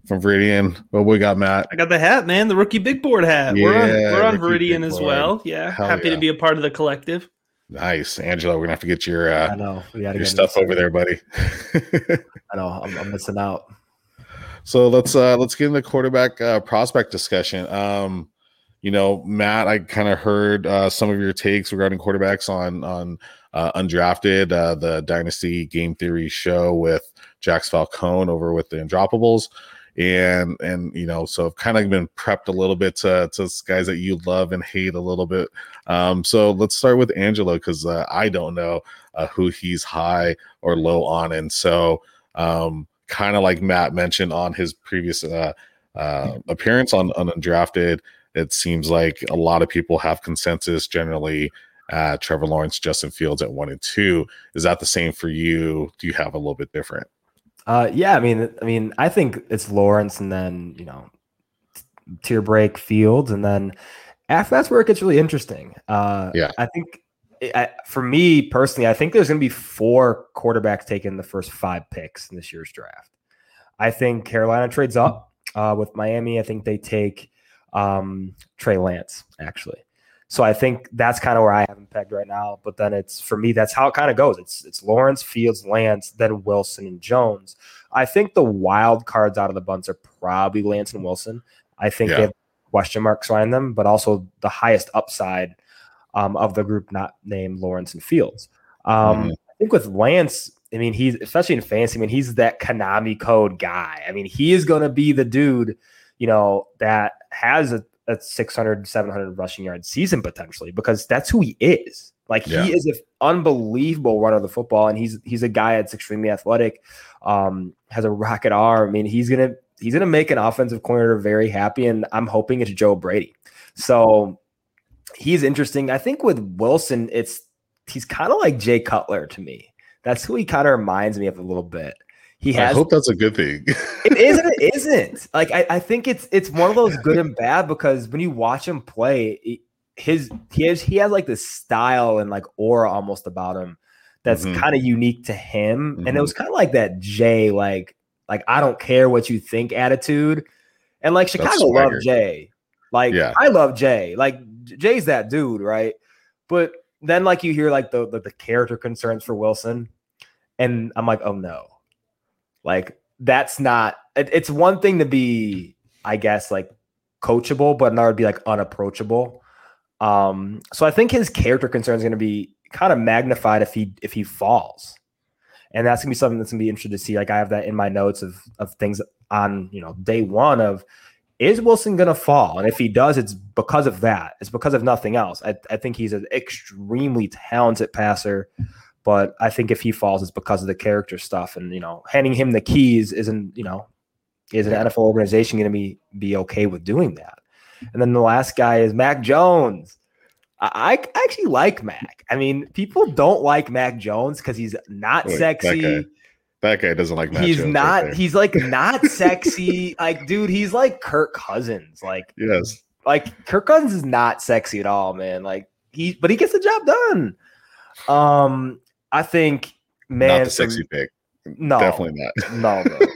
from Veridian. What we got, Matt? I got the hat, man. The rookie big board hat. Yeah, we're on, we're on Veridian as well. Yeah. Hell Happy yeah. to be a part of the collective. Nice, Angelo. We're gonna have to get your uh, I know we gotta your stuff over there, buddy. I know I'm, I'm missing out. So let's uh let's get into the quarterback uh, prospect discussion. Um, you know, Matt, I kind of heard uh, some of your takes regarding quarterbacks on on uh, undrafted, uh, the Dynasty Game Theory show with Jax Falcone over with the Undroppables, and and you know, so I've kind of been prepped a little bit to to guys that you love and hate a little bit. Um, so let's start with Angelo because uh, I don't know uh, who he's high or low on, and so um, kind of like Matt mentioned on his previous uh, uh, appearance on, on Undrafted, it seems like a lot of people have consensus generally at Trevor Lawrence, Justin Fields at one and two. Is that the same for you? Do you have a little bit different? Uh, yeah, I mean, I mean, I think it's Lawrence, and then you know, tier break Fields, and then after that's where it gets really interesting. Uh, yeah, I think I, for me personally, I think there's going to be four quarterbacks taken the first five picks in this year's draft. I think Carolina trades up uh, with Miami. I think they take um, Trey Lance actually. So I think that's kind of where I have him pegged right now. But then it's for me, that's how it kind of goes. It's it's Lawrence, Fields, Lance, then Wilson and Jones. I think the wild cards out of the bunch are probably Lance and Wilson. I think yeah. they have question marks around them, but also the highest upside um, of the group not named Lawrence and Fields. Um, mm-hmm. I think with Lance, I mean, he's especially in fantasy. I mean, he's that Konami code guy. I mean, he is going to be the dude, you know, that has a, a 600, 700 rushing yard season potentially because that's who he is. Like yeah. he is an unbelievable runner of the football, and he's he's a guy that's extremely athletic, um, has a rocket arm. I mean, he's gonna he's gonna make an offensive coordinator very happy, and I'm hoping it's Joe Brady. So he's interesting. I think with Wilson, it's he's kind of like Jay Cutler to me. That's who he kind of reminds me of a little bit. He has. I hope that's a good thing. it isn't. It isn't. Like I, I think it's it's one of those good and bad because when you watch him play, his he has he has like this style and like aura almost about him that's mm-hmm. kind of unique to him. Mm-hmm. And it was kind of like that Jay, like like I don't care what you think attitude. And like Chicago loved Jay. Like yeah. I love Jay. Like Jay's that dude, right? But then like you hear like the, the, the character concerns for Wilson, and I'm like, oh no, like that's not. It, it's one thing to be, I guess, like coachable, but another be like unapproachable. Um, so I think his character concern is going to be kind of magnified if he if he falls, and that's gonna be something that's gonna be interesting to see. Like I have that in my notes of of things on you know day one of is Wilson going to fall? And if he does, it's because of that. It's because of nothing else. I, I think he's an extremely talented passer, but I think if he falls, it's because of the character stuff. And you know, handing him the keys isn't you know is an NFL organization going to be be okay with doing that? And then the last guy is Mac Jones. I, I actually like Mac. I mean, people don't like Mac Jones because he's not Wait, sexy. That guy doesn't like. Matt he's not. Right he's like not sexy. like, dude, he's like Kirk Cousins. Like, yes. Like Kirk Cousins is not sexy at all, man. Like he, but he gets the job done. Um, I think man, not the sexy pick. No, definitely not. no, no.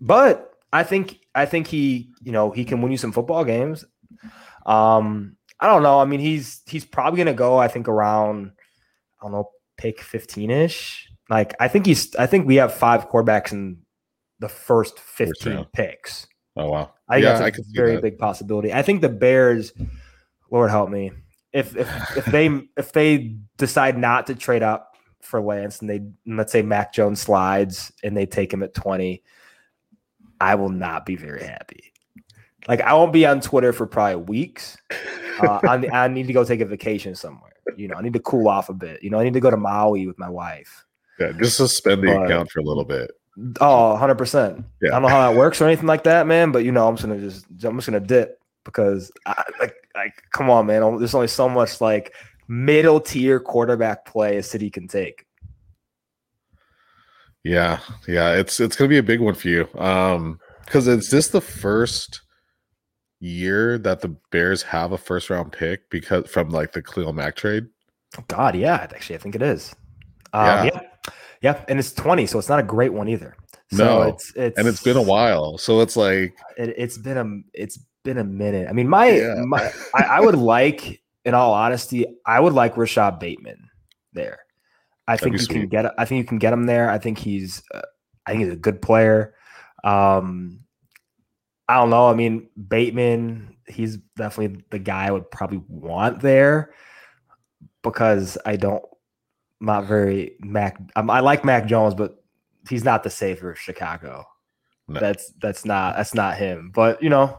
but I think I think he, you know, he can win you some football games. Um, I don't know. I mean, he's he's probably gonna go. I think around, I don't know, pick fifteen ish. Like I think he's I think we have five quarterbacks in the first 15 first picks. Oh wow. I think yeah, that's a very big possibility. I think the Bears, Lord help me, if if if they if they decide not to trade up for Lance and they let's say Mac Jones slides and they take him at 20, I will not be very happy. Like I won't be on Twitter for probably weeks. Uh, I, I need to go take a vacation somewhere. You know, I need to cool off a bit. You know, I need to go to Maui with my wife. Yeah, just suspend the but, account for a little bit. Oh, 100%. Yeah. I don't know how that works or anything like that, man, but you know, I'm just going to just I'm just going to dip because I, like like come on, man. There's only so much like middle tier quarterback play a city can take. Yeah, yeah, it's it's gonna be a big one for you. Um, because is this the first year that the Bears have a first round pick because from like the Khalil Mack trade? God, yeah, actually, I think it is. Um, yeah. yeah. Yeah, and it's 20, so it's not a great one either. So no, it's, it's and it's been a while, so it's like it, has been a it's been a minute. I mean, my yeah. my I, I, would like, in all honesty, I would like Rashod Bateman there. I That'd think you sweet. can get. I think you can get him there. I think he's. Uh, I think he's a good player. Um, I don't know. I mean, Bateman, he's definitely the guy I would probably want there because I don't not very Mac. Um, I like Mac Jones, but he's not the savior of Chicago. No. That's that's not that's not him. But you know,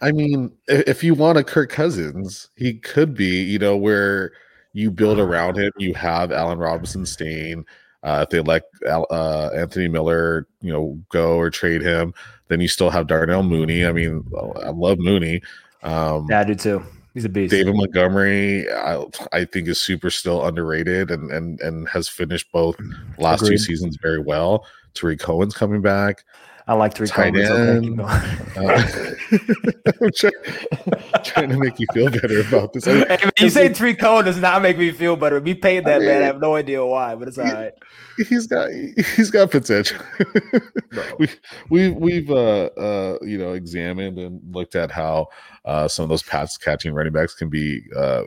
I mean, if you want a Kirk Cousins, he could be. You know, where you build uh-huh. around him, you have Allen Robinson staying. Uh, if they let uh, Anthony Miller, you know, go or trade him, then you still have Darnell Mooney. I mean, I love Mooney. Um, yeah, I do too. He's a beast. David Montgomery, I, I, think, is super still underrated and and and has finished both last Agreed. two seasons very well. Tarik Cohen's coming back. I like Tarik Cohen. Okay, uh, I'm trying, trying, to make you feel better about this. Hey, man, you say Tarik Cohen does not make me feel better. Me paying that I mean, man, I have no idea why, but it's all right. He's got he's got potential. we we we've uh uh you know examined and looked at how uh, some of those pass catching running backs can be uh,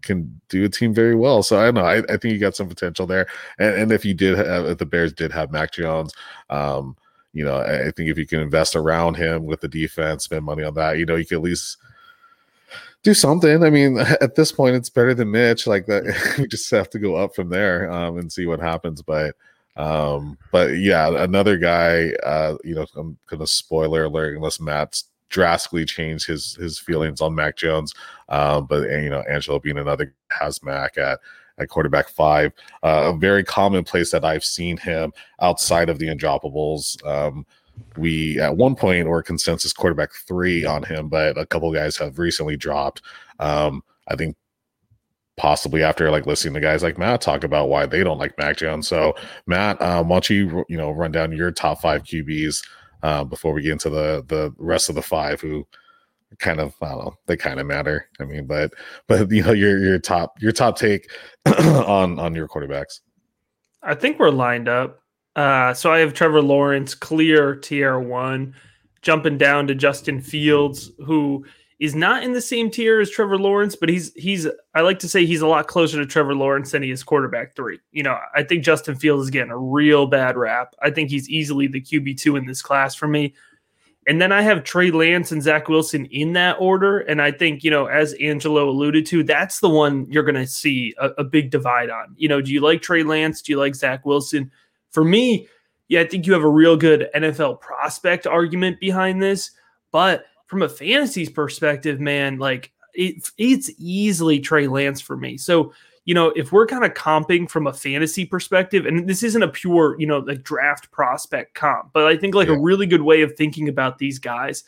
can do a team very well. So I don't know. I, I think you got some potential there. And, and if you did have, if the Bears did have Mac Jones, um, you know, I, think if you can invest around him with the defense, spend money on that, you know, you can at least do something. I mean, at this point, it's better than Mitch. Like that, you just have to go up from there um, and see what happens. But, um, but yeah, another guy. Uh, you know, I'm gonna spoiler alert unless Matt's drastically change his his feelings on Mac Jones. Um, but you know, Angelo being another has Mac at at quarterback five. Uh, a very common place that I've seen him outside of the undroppables. Um, we at one point were consensus quarterback three on him, but a couple guys have recently dropped. Um, I think possibly after like listening to guys like Matt talk about why they don't like Mac Jones. So Matt, um, why don't you you know run down your top five QBs uh, before we get into the the rest of the five who kind of I don't know they kind of matter. I mean, but but you know your your top your top take on on your quarterbacks. I think we're lined up. Uh, so I have Trevor Lawrence clear tier one, jumping down to Justin Fields, who is not in the same tier as Trevor Lawrence, but he's he's I like to say he's a lot closer to Trevor Lawrence than he is quarterback three. You know, I think Justin Fields is getting a real bad rap. I think he's easily the QB two in this class for me. And then I have Trey Lance and Zach Wilson in that order. And I think, you know, as Angelo alluded to, that's the one you're going to see a, a, big divide on. You know, do you like Trey Lance? Do you like Zach Wilson? For me, yeah, I think you have a real good NFL prospect argument behind this. But from a fantasy perspective, man, like it, it's easily Trey Lance for me. So, you know, if we're kind of comping from a fantasy perspective, and this isn't a pure, you know, like draft prospect comp, but I think like yeah. a really good way of thinking about these guys.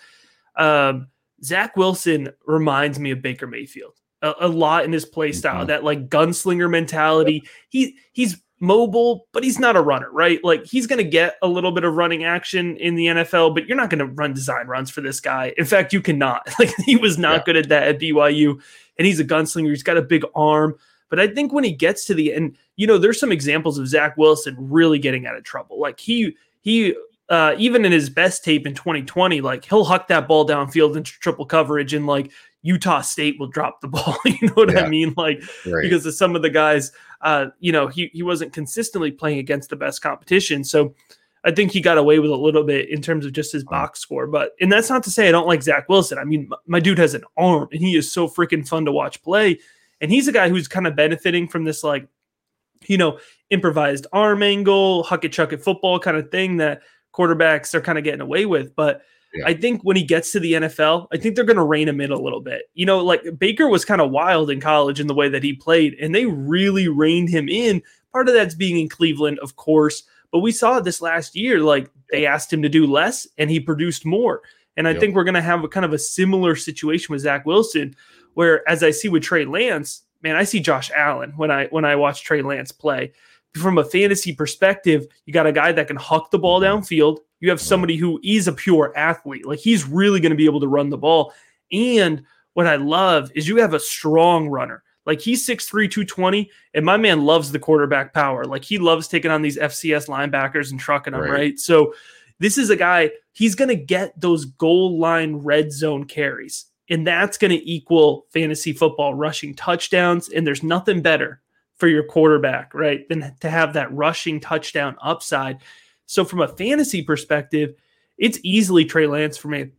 Um, Zach Wilson reminds me of Baker Mayfield a, a lot in his play style, mm-hmm. that like gunslinger mentality. He he's mobile, but he's not a runner, right? Like he's going to get a little bit of running action in the NFL, but you're not going to run design runs for this guy. In fact, you cannot. Like he was not yeah. good at that at BYU, and he's a gunslinger. He's got a big arm. But I think when he gets to the end, you know, there's some examples of Zach Wilson really getting out of trouble. Like he he uh, even in his best tape in 2020, like he'll huck that ball downfield into triple coverage and like Utah State will drop the ball. you know what yeah. I mean? Like right. because of some of the guys, uh, you know, he he wasn't consistently playing against the best competition. So I think he got away with a little bit in terms of just his box score. But and that's not to say I don't like Zach Wilson. I mean, my, my dude has an arm and he is so freaking fun to watch play. And he's a guy who's kind of benefiting from this, like, you know, improvised arm angle, huck it, chuck it football kind of thing that quarterbacks are kind of getting away with. But yeah. I think when he gets to the NFL, I think they're going to rein him in a little bit. You know, like Baker was kind of wild in college in the way that he played, and they really reined him in. Part of that's being in Cleveland, of course, but we saw this last year. Like they asked him to do less, and he produced more. And I yep. think we're going to have a kind of a similar situation with Zach Wilson, where as I see with Trey Lance, man, I see Josh Allen when I when I watch Trey Lance play. From a fantasy perspective, you got a guy that can huck the ball downfield. You have somebody who is a pure athlete. Like he's really going to be able to run the ball. And what I love is you have a strong runner. Like he's 6'3, 220, and my man loves the quarterback power. Like he loves taking on these FCS linebackers and trucking them, right? right? So this is a guy, he's going to get those goal line red zone carries and that's going to equal fantasy football rushing touchdowns. And there's nothing better for your quarterback, right, than to have that rushing touchdown upside. So, from a fantasy perspective, it's easily Trey Lance for me.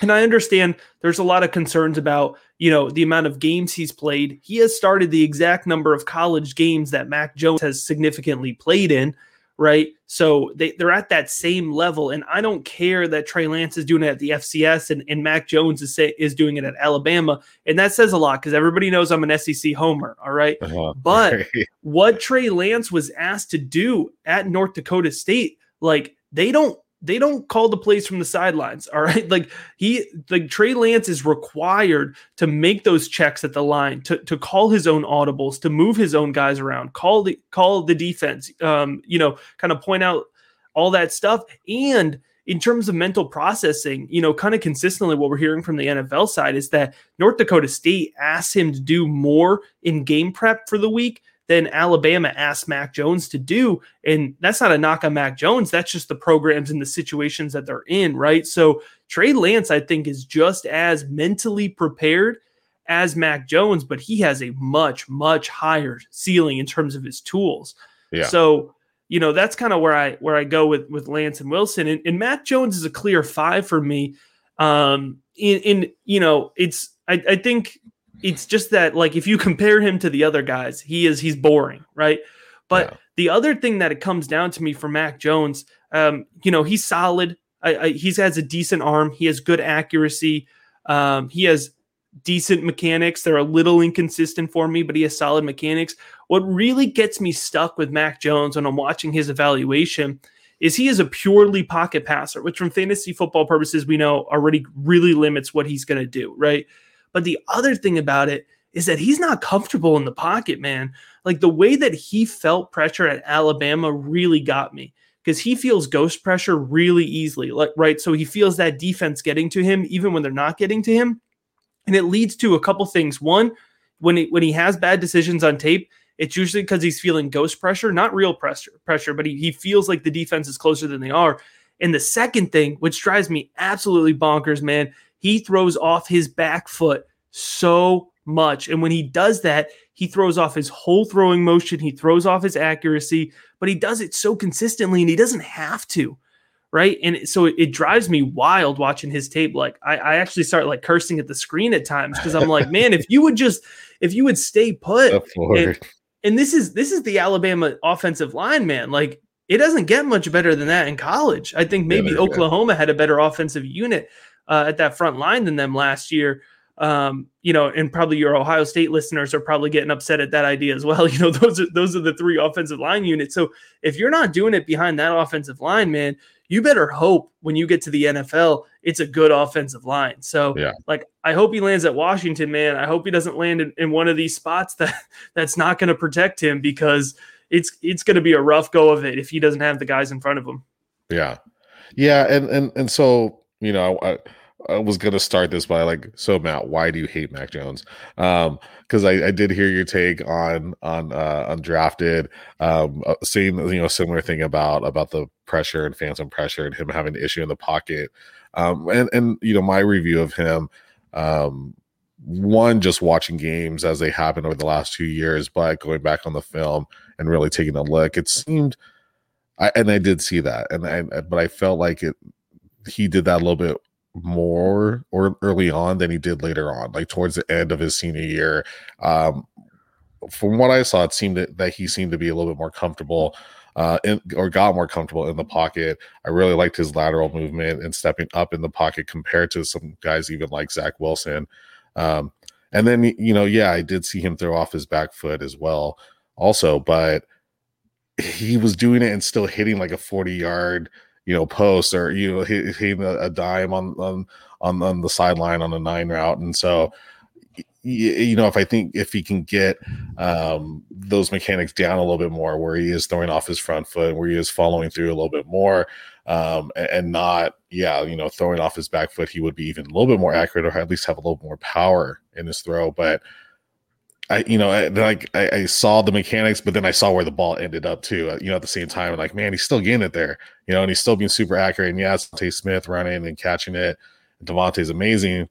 And I understand there's a lot of concerns about, you know, the amount of games he's played. He has started the exact number of college games that Mac Jones has significantly played in right? So they, they're at that same level. And I don't care that Trey Lance is doing it at the FCS and, and Mac Jones is, say, is doing it at Alabama. And that says a lot because everybody knows I'm an SEC homer. All right? uh-huh. But what Trey Lance was asked to do at North Dakota State, like they don't they don't call the plays from the sidelines. All right. Like he, like Trey Lance is required to make those checks at the line, to, to call his own audibles, to move his own guys around, call the, call the defense, um, you know, kind of point out all that stuff. And in terms of mental processing, you know, kind of consistently what we're hearing from the NFL side is that North Dakota State asks him to do more in game prep for the week than Alabama asked Mac Jones to do. And that's not a knock on Mac Jones. That's just the programs and the situations that they're in, right? So Trey Lance, I think, is just as mentally prepared as Mac Jones, but he has a much, much higher ceiling in terms of his tools. Yeah. So, you know, that's kind of where I where I go with with Lance and Wilson. And, and Mac Jones is a clear five for me. Um, in, in you know, it's I, I think it's just that like if you compare him to the other guys, he is he's boring, right? But yeah. the other thing that it comes down to me for Mac Jones, um, you know, he's solid. I, I, he has a decent arm. He has good accuracy. Um, he has decent mechanics. They're a little inconsistent for me, but he has solid mechanics. What really gets me stuck with Mac Jones when I'm watching his evaluation is he is a purely pocket passer, which from fantasy football purposes we know already really limits what he's going to do, right? But the other thing about it is that he's not comfortable in the pocket, man. Like the way that he felt pressure at Alabama really got me because he feels ghost pressure really easily. Like right, so he feels that defense getting to him even when they're not getting to him, and it leads to a couple things. One, when he when he has bad decisions on tape, it's usually because he's feeling ghost pressure, not real pressure, pressure, but he, he feels like the defense is closer than they are. And the second thing, which drives me absolutely bonkers, man, he throws off his back foot so much. And when he does that, he throws off his whole throwing motion, he throws off his accuracy, but he does it so consistently and he doesn't have to. Right. And so it, it drives me wild watching his tape. Like I, I actually start like cursing at the screen at times because I'm like, man, if you would just if you would stay put and, and this is this is the Alabama offensive line, man. Like it doesn't get much better than that in college. I think maybe yeah, Oklahoma had a better offensive unit uh, at that front line than them last year um, you know, and probably your Ohio State listeners are probably getting upset at that idea as well. You know, those are those are the three offensive line units. So if you're not doing it behind that offensive line, man, you better hope when you get to the NFL, it's a good offensive line. So yeah. like I hope he lands at Washington, man. I hope he doesn't land in, in one of these spots that that's not going to protect him because it's it's going to be a rough go of it if he doesn't have the guys in front of him. Yeah. Yeah, and and and so, you know, I I was gonna start this by like, so Matt, why do you hate Mac Jones? Um, because I, I did hear your take on on uh undrafted, um, uh, saying you know similar thing about about the pressure and phantom pressure and him having an issue in the pocket. Um, and and you know my review of him, um, one just watching games as they happen over the last two years, but going back on the film and really taking a look, it seemed. I, and I did see that, and I, but I felt like it. He did that a little bit more or early on than he did later on, like towards the end of his senior year. Um, from what I saw, it seemed that, that he seemed to be a little bit more comfortable. Uh, in, or got more comfortable in the pocket. I really liked his lateral movement and stepping up in the pocket compared to some guys even like Zach Wilson. Um, and then you know, yeah, I did see him throw off his back foot as well, also, but he was doing it and still hitting like a 40 yard you know, post or you know, hitting a, dime on, on on on the sideline on a nine route, and so you know, if I think if he can get um, those mechanics down a little bit more, where he is throwing off his front foot, where he is following through a little bit more, um, and, and, not, yeah, you know, throwing off his back foot, he would be even a little bit more accurate, or at least have a little more power in his throw. But I, you know, I, like I, I, saw the mechanics, but then I saw where the ball ended up too. Uh, you know, at the same time, like man, he's still getting it there. You know, and he's still being super accurate. And yeah, Tay Smith running and catching it. And DeVonta's amazing,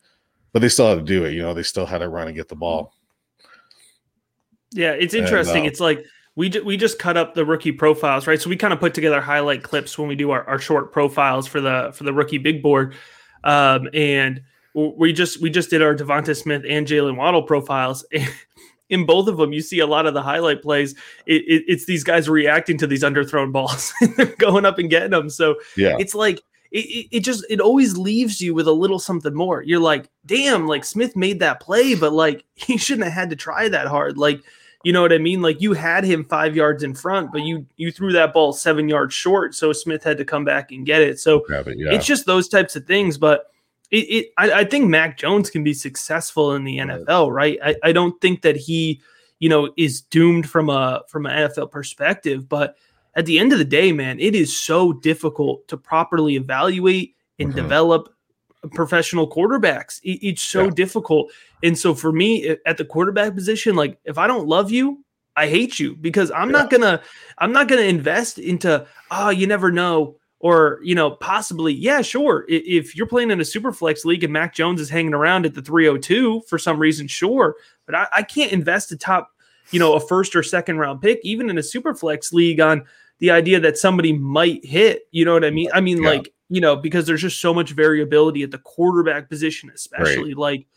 but they still had to do it. You know, they still had to run and get the ball. Yeah, it's interesting. And, uh, it's like we we just cut up the rookie profiles, right? So we kind of put together highlight clips when we do our, our short profiles for the for the rookie big board, um, and we just we just did our Devonta Smith and Jaylen Waddle profiles. in both of them, you see a lot of the highlight plays. It, it, it's these guys reacting to these underthrown balls and they're going up and getting them. So yeah, it's like it, it just it always leaves you with a little something more. You're like, damn, like Smith made that play, but like he shouldn't have had to try that hard. Like, you know what I mean? Like you had him five yards in front, but you you threw that ball seven yards short, so Smith had to come back and get it. So it, yeah. it's just those types of things, but it, it I, I, think Mac Jones can be successful in the NFL, right? I, I don't think that he, you know, is doomed from a from an NFL perspective, but at the end of the day, man, it is so difficult to properly evaluate and mm-hmm. develop professional quarterbacks. It, it's so yeah. difficult. And so for me at the quarterback position, like if I don't love you, I hate you because I'm yeah. not gonna I'm not gonna invest into oh you never know or you know possibly yeah sure if you're playing in a super flex league and mac jones is hanging around at the 302 for some reason sure but I, I, can't invest a top you know a first or second round pick even in a super flex league on the idea that somebody might hit you know what i mean i mean yeah. like you know because there's just so much variability at the quarterback position especially right. like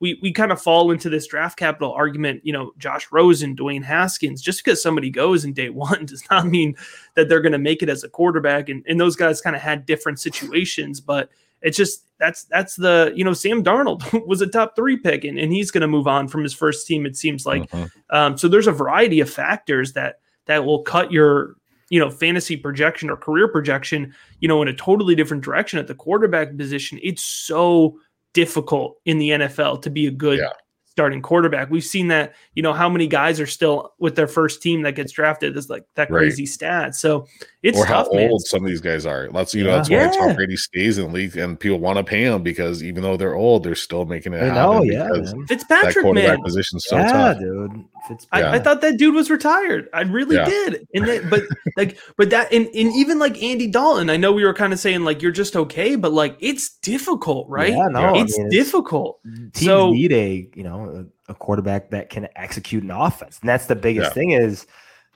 we we kind of fall into this draft capital argument. You know, Josh Rosen, Dwayne Haskins. Just because somebody goes in day one does not mean that they're going to make it as a quarterback. And and those guys kind of had different situations, but it's just that's that's the you know Sam Darnold was a top three pick and, and he's going to move on from his first team. It seems like mm-hmm. um, so. There's a variety of factors that that will cut your you know fantasy projection or career projection you know in a totally different direction at the quarterback position. It's so difficult in the NFL to be a good yeah starting quarterback. We've seen that, you know, how many guys are still with their first team that gets drafted is like that crazy right. stat. So it's or tough, how man. old some of these guys are. That's you know, yeah. that's why. Tom Brady stays in the league and people want to pay him because even though they're old, they're still making it I know, yeah. Fitzpatrick, man. Position so yeah, tough. dude. I, I, thought that dude was retired. I really yeah. did. And that, but like, but that, and, and even like Andy Dalton, I know we were kind of saying like you're just okay, but like it's difficult, right? Yeah, no, it's I mean, difficult. Teams so, need a you know a, a, quarterback that can execute an offense, and that's the biggest yeah. thing is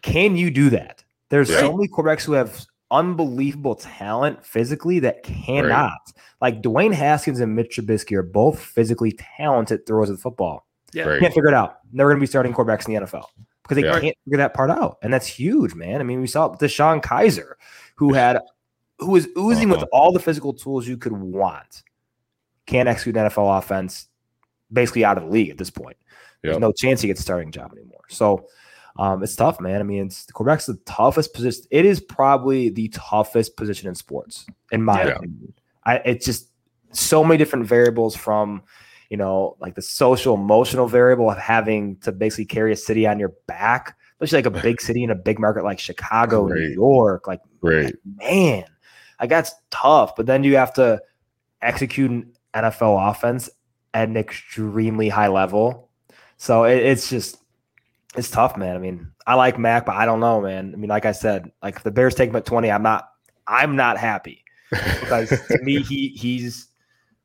can you do that? There's so many quarterbacks who have unbelievable talent physically that cannot. Right. Like Dwayne Haskins and Mitch Trubisky are both physically talented throwers of the football yeah. Right. Can't figure it out. Never going to be starting quarterbacks in the NFL because they yeah. can't figure that part out. And that's huge, man. I mean, we saw DeShone Kizer, who had who was oozing uh-huh. with all the physical tools you could want. Can't execute an NFL offense, basically out of the league at this point. Yep. There's no chance he gets a starting job anymore. So um, it's tough, man. I mean, it's the quarterback's the toughest position. It is probably the toughest position in sports, in my yeah. opinion. I it's just so many different variables from you know, like the social emotional variable of having to basically carry a city on your back, especially like a big city in a big market like Chicago. New York. Like, man, like that's tough. But then you have to execute an NFL offense at an extremely high level. So it, it's just it's tough, man. I mean, I like Mac, but I don't know, man. I mean, like I said, like if the Bears take him at 20, I'm not I'm not happy. Because to me, he he's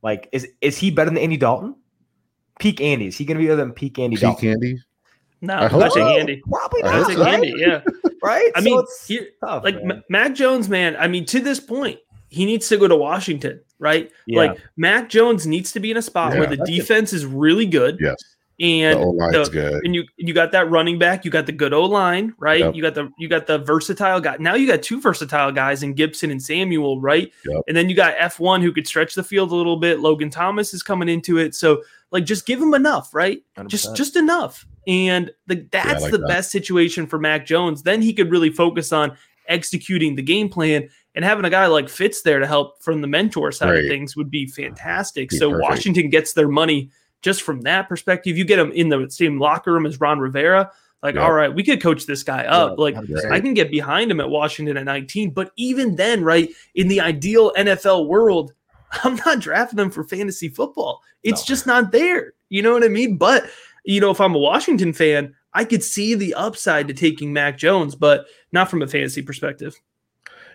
like, is is he better than Andy Dalton? Peak Andy. Is he going to be better than peak Andy? Peak Dalton? Andy. No, I hope so. Andy. Probably not. Right? Andy, yeah. right. I so mean, he, tough, like man. Mac Jones, man. I mean, to this point, he needs to go to Washington, right? Yeah. Like Mac Jones needs to be in a spot yeah, where the defense is really good. Yes and the, good. and you you got that running back, you got the good O line, right? Yep. You got the you got the versatile guy. Now you got two versatile guys in Gibson and Samuel, right? Yep. And then you got F one who could stretch the field a little bit. Logan Thomas is coming into it, so like just give him enough, right? 100%. Just just enough, and the, that's yeah, like the that. best situation for Mac Jones. Then he could really focus on executing the game plan and having a guy like Fitz there to help from the mentor side right. of things would be fantastic. Be so perfect. Washington gets their money just from that perspective, you get him in the same locker room as Ron Rivera. Like, all right, we could coach this guy up. like, I can get behind him at Washington at 19. But even then, right, in the ideal NFL world, I'm not drafting him for fantasy football. It's no. just not there. You know what I mean? But, you know, if I'm a Washington fan, I could see the upside to taking Mac Jones, but not from a fantasy perspective.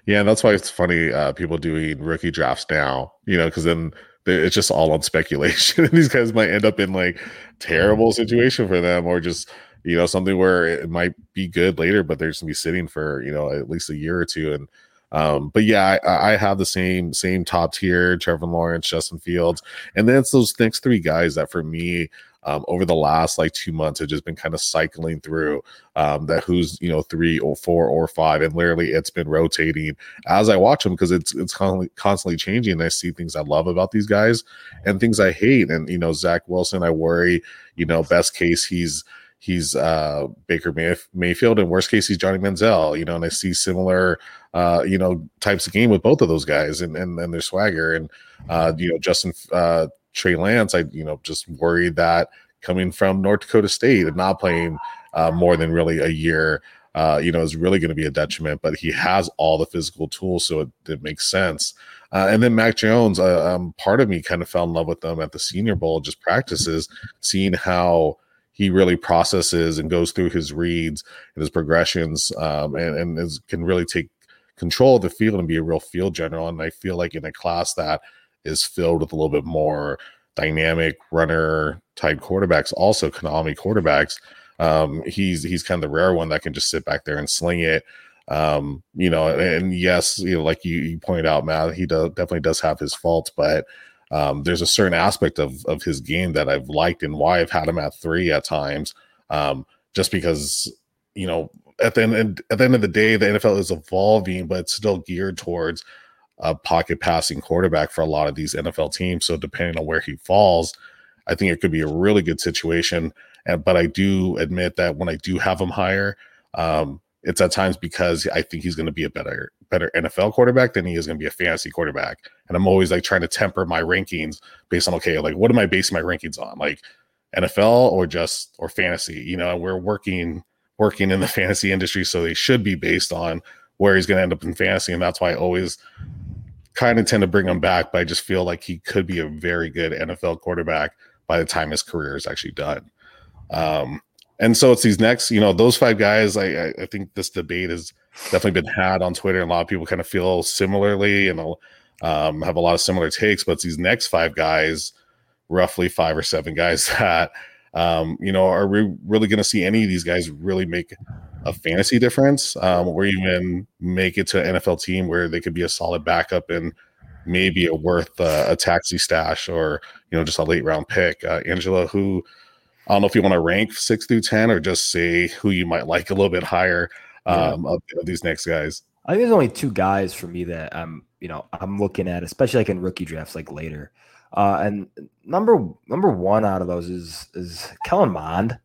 Yeah, that's why it's funny uh, people doing rookie drafts now, you know, because then it's just all on speculation. And these guys might end up in like terrible mm-hmm. situation for them, or just you know something where it might be good later, but they're just gonna be sitting for you know at least a year or two. And um, but yeah, I, I have the same same top tier: Trevor Lawrence, Justin Fields, and then it's those next three guys that for me um, over the last like two months have just been kind of cycling through um, that who's you know three or four or five, and literally it's been rotating as I watch them because it's it's constantly constantly changing. And I see things I love about these guys and things I hate. And you know Zach Wilson, I worry. You know, best case he's he's uh, Baker Mayfield, and worst case he's Johnny Manziel. You know, and I see similar uh, you know types of game with both of those guys and and, and their swagger. And uh, you know Justin uh, Trey Lance, I you know just worried that coming from North Dakota State and not playing uh, more than really a year, uh, you know, is really going to be a detriment. But he has all the physical tools, so it, it makes sense. Uh, and then Mac Jones, uh, um, part of me kind of fell in love with them at the Senior Bowl, just practices, seeing how he really processes and goes through his reads and his progressions, um, and, and is, can really take control of the field and be a real field general. And I feel like in a class that is filled with a little bit more dynamic runner type quarterbacks, also Konami quarterbacks. Um, he's he's kind of the rare one that can just sit back there and sling it. Um, you know, and yes, you know, like you, you pointed out, Matt, he definitely does have his faults, but um, there's a certain aspect of of his game that I've liked and why I've had him at three at times. Um, just because you know at the end at the end of the day, the NFL is evolving, but it's still geared towards a pocket passing quarterback for a lot of these NFL teams. So depending on where he falls, I think it could be a really good situation. And but I do admit that when I do have him higher, um, it's at times because I think he's going to be a better better NFL quarterback than he is going to be a fantasy quarterback. And I'm always like trying to temper my rankings based on okay, like what am I basing my rankings on? Like NFL or just or fantasy? You know, we're working working in the fantasy industry, so they should be based on where he's going to end up in fantasy, and that's why I always kind of tend to bring him back. But I just feel like he could be a very good NFL quarterback by the time his career is actually done. Um, and so it's these next, you know, those five guys. I, I think this debate has definitely been had on Twitter, and a lot of people kind of feel similarly and um, have a lot of similar takes. But it's these next five guys, roughly five or seven guys that, um, you know, are we really going to see any of these guys really make a fantasy difference, um, or even make it to an NFL team where they could be a solid backup and maybe a worth uh, a taxi stash or you know just a late round pick. Uh, Angela, who I don't know if you want to rank six through ten or just say who you might like a little bit higher um, yeah. of, of, these next guys. I think there's only two guys for me that I'm, you know, I'm looking at, especially like in rookie drafts, like later. Uh, and number number one out of those is is Kellen Mond.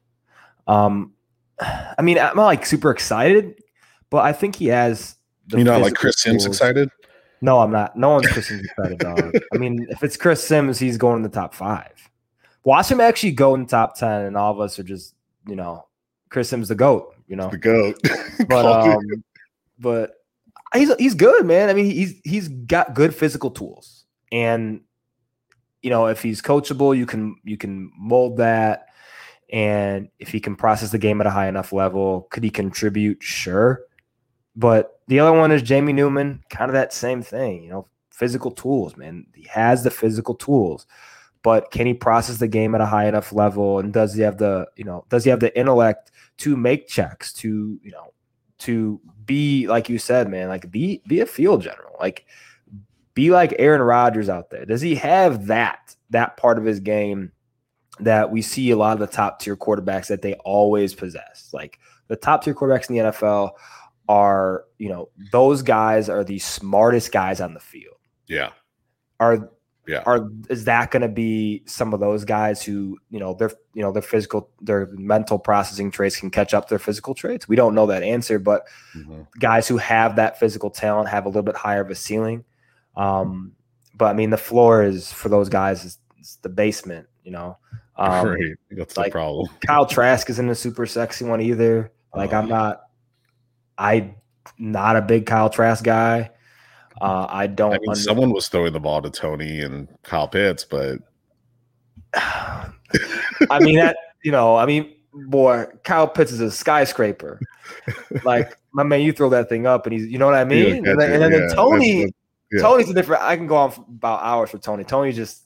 Um, I mean, I'm not like super excited, but I think he has. you know, like Chris Sims excited. No, I'm not. No one's Chris Sims excited, dog. I mean, if it's Chris Sims, he's going in the top five. Watch him actually go in the top ten, and all of us are just, you know, Chris Sims the goat. You know, the goat. but um, but he's he's good, man. I mean, he's he's got good physical tools, and you know, if he's coachable, you can you can mold that. And if he can process the game at a high enough level, could he contribute? Sure. But the other one is Jamie Newman, kind of that same thing, you know, physical tools, man. He has the physical tools but can he process the game at a high enough level and does he have the you know does he have the intellect to make checks to you know to be like you said man like be be a field general like be like Aaron Rodgers out there does he have that that part of his game that we see a lot of the top tier quarterbacks that they always possess like the top tier quarterbacks in the NFL are you know those guys are the smartest guys on the field yeah are yeah. Are is that going to be some of those guys who you know their you know their physical their mental processing traits can catch up their physical traits? We don't know that answer, but mm-hmm. guys who have that physical talent have a little bit higher of a ceiling. Um, but I mean, the floor is for those guys is, is the basement. You know, um, right. That's like, the problem. Kyle Trask isn't a super sexy one either. Like I'm not. I not a big Kyle Trask guy. Uh, I don't. I mean, under- someone was throwing the ball to Toney and Kyle Pitts, but I mean that you know, I mean, boy, Kyle Pitts is a skyscraper. like my man, you throw that thing up, and he's, you know what I mean. Yeah, and, then, and then yeah, Toney, yeah. Toney's a different. I can go on about hours for Toney. Toney just,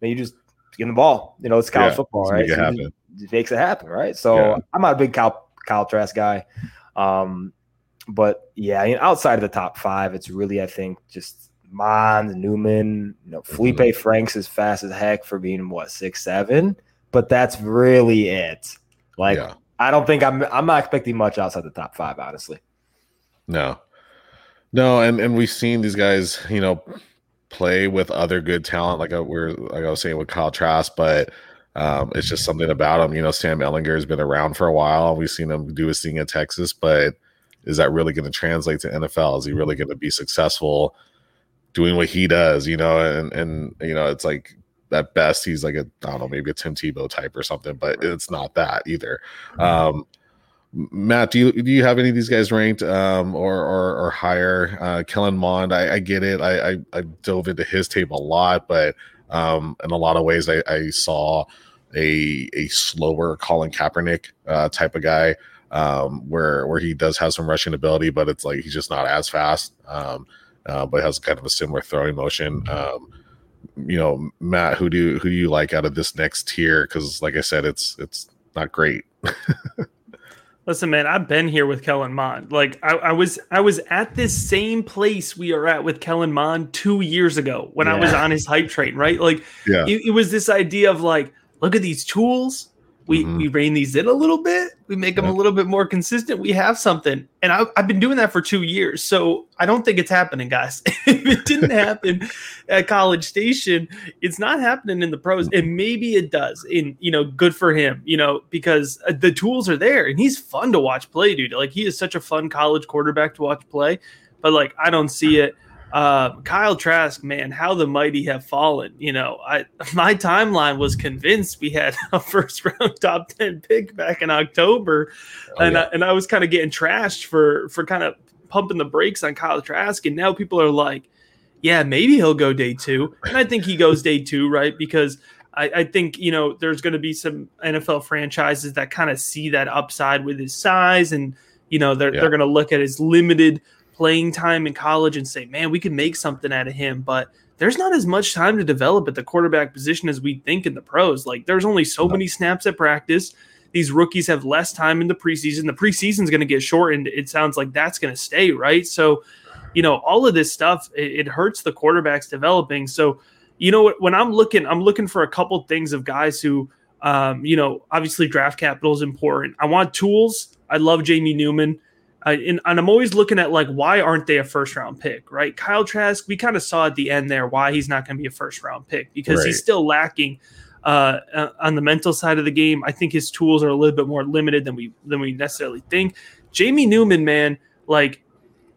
man, you just get the ball. You know, it's college football, right? Make he, makes it happen, right? So I'm not a big Kyle Kyle Trask guy. Um, but yeah, I mean, outside of the top five, it's really I think just Mond, Newman, you know, Felipe mm-hmm. Franks is fast as heck for being what six seven, but that's really it. Like yeah. I don't think I'm I'm not expecting much outside the top five, honestly. No, no, and and we've seen these guys, you know, play with other good talent, like a, uh, we're like I was saying with Kyle Trask, but um, it's just something about him. You know, Sam Ehlinger has been around for a while. We've seen him do his thing in Texas, but is that really going to translate to NFL? Is he really going to be successful doing what he does? You know, and and you know, it's like at best he's like a I don't know maybe a Tim Tebow type or something, but it's not that either. Um, Matt, do you do you have any of these guys ranked um, or, or, or higher? Uh, Kellen Mond, I, I get it. I, I, I dove into his tape a lot, but um, in a lot of ways, I, I saw a a slower Colin Kaepernick uh, type of guy um, where where he does have some rushing ability, but it's like he's just not as fast. Um, uh, but has kind of a similar throwing motion. Um, you know, Matt, who do who do you like out of this next tier? Because like I said, it's it's not great. Listen, man, I've been here with Kellen Mond. Like I, I, was I was at this same place we are at with Kellen Mond two years ago when yeah. I was on his hype train, right? Like yeah. it, it was this idea of like, look at these tools we mm-hmm. we rein these in a little bit. We make them a little bit more consistent. We have something, and I, have been doing that for two years. So I don't think it's happening, guys. if it didn't happen at College Station, it's not happening in the pros, and maybe it does. And you know, good for him. You know, because uh, the tools are there, and he's fun to watch play, dude. Like he is such a fun college quarterback to watch play. But like, I don't see it uh, Kyle Trask, man, how the mighty have fallen. You know, I my timeline was convinced we had a first round top ten pick back in October, oh, and yeah. I, and I was kind of getting trashed for for kind of pumping the brakes on Kyle Trask, and now people are like, yeah, maybe he'll go day two, and I think he goes day two, right? Because I, I think you know there's going to be some NFL franchises that kind of see that upside with his size, and you know they're yeah. they're going to look at his limited playing time in college and say, man, we can make something out of him. But there's not as much time to develop at the quarterback position as we think in the pros. Like there's only so many snaps at practice. These rookies have less time in the preseason. The preseason is going to get shortened. It sounds like that's going to stay, right? So, you know, all of this stuff, it, it hurts the quarterbacks developing. So, you know, when I'm looking, I'm looking for a couple things of guys who, um, you know, obviously draft capital is important. I want tools. I love Jamie Newman. Uh, and, and, I'm always looking at like why aren't they a first round pick, right? Kyle Trask, we kind of saw at the end there why he's not going to be a first round pick because right. he's still lacking uh, uh, on the mental side of the game. I think his tools are a little bit more limited than we than we necessarily think. Jamie Newman, man, like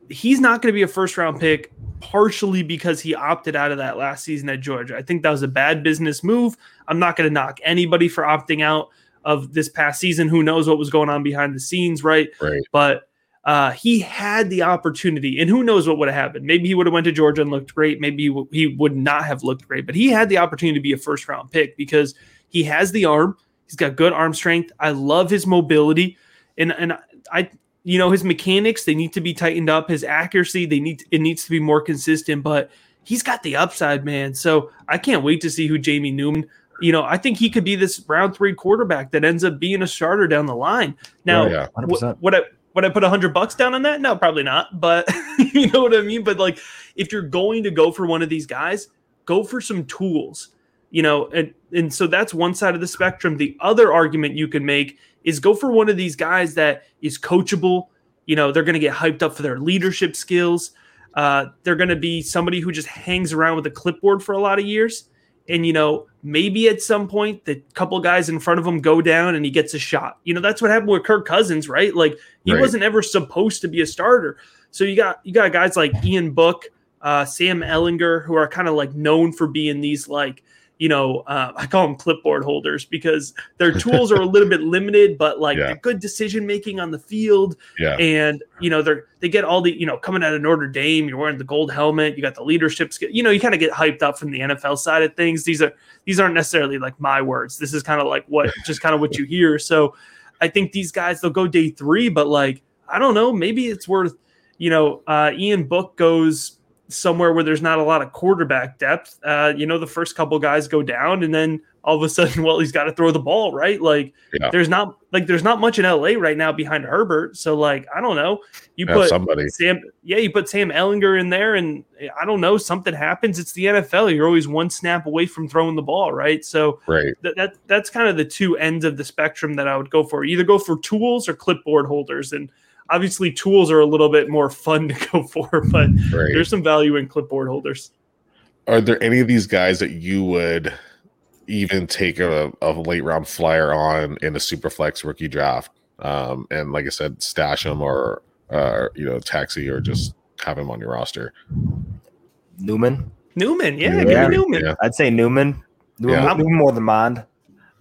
he's not going to be a first round pick partially because he opted out of that last season at Georgia. I think that was a bad business move. I'm not going to knock anybody for opting out of this past season. Who knows what was going on behind the scenes, right? Right. But uh, he had the opportunity, and who knows what would have happened. Maybe he would have went to Georgia and looked great. Maybe he, w- he would not have looked great, but he had the opportunity to be a first round pick because he has the arm. He's got good arm strength. I love his mobility, and and I you know his mechanics they need to be tightened up. His accuracy they need it needs to be more consistent, but he's got the upside, man. So I can't wait to see who Jamie Newman you know, I think he could be this round three quarterback that ends up being a starter down the line. Now, oh, yeah, what, what I would I put a hundred bucks down on that? No, probably not. But you know what I mean. But like, if you're going to go for one of these guys, go for some tools. You know, and and so that's one side of the spectrum. The other argument you can make is go for one of these guys that is coachable. You know, they're going to get hyped up for their leadership skills. Uh, they're going to be somebody who just hangs around with a clipboard for a lot of years and you know maybe at some point the couple guys in front of him go down and he gets a shot. You know that's what happened with kirk cousins right? Like he right. wasn't ever supposed to be a starter. So you got you got guys like ian book uh, sam Ehlinger, who are kind of like known for being these like you know, uh, I call them clipboard holders because their tools are a little bit limited, but like yeah. good decision making on the field. Yeah. And you know, they're they get all the you know coming out of Notre Dame. You're wearing the gold helmet. You got the leadership skill. You know, you kind of get hyped up from the NFL side of things. These are these aren't necessarily like my words. This is kind of like what just kind of what you hear. So I think these guys they'll go day three, but like I don't know, maybe it's worth. You know, uh, Ian Book goes somewhere where there's not a lot of quarterback depth, uh, you know, the first couple guys go down and then all of a sudden, well, he's got to throw the ball, right? Like yeah. there's not like there's not much in LA right now behind Herbert. So like, I don't know. You yeah, put somebody Sam, yeah, you put Sam Ehlinger in there and I don't know, something happens. It's the NFL. You're always one snap away from throwing the ball, right? So right. Th- that that's kind of the two ends of the spectrum that I would go for. Either go for tools or clipboard holders. And obviously tools are a little bit more fun to go for, but right. there's some value in clipboard holders. Are there any of these guys that you would even take a, a late round flyer on in a super flex rookie draft? Um, and like I said, stash them or, uh, you know, taxi or just have him on your roster. Newman. Newman, yeah, Newman. give me Newman. Yeah. I'd say Newman. Newman, yeah. Newman more than Mond.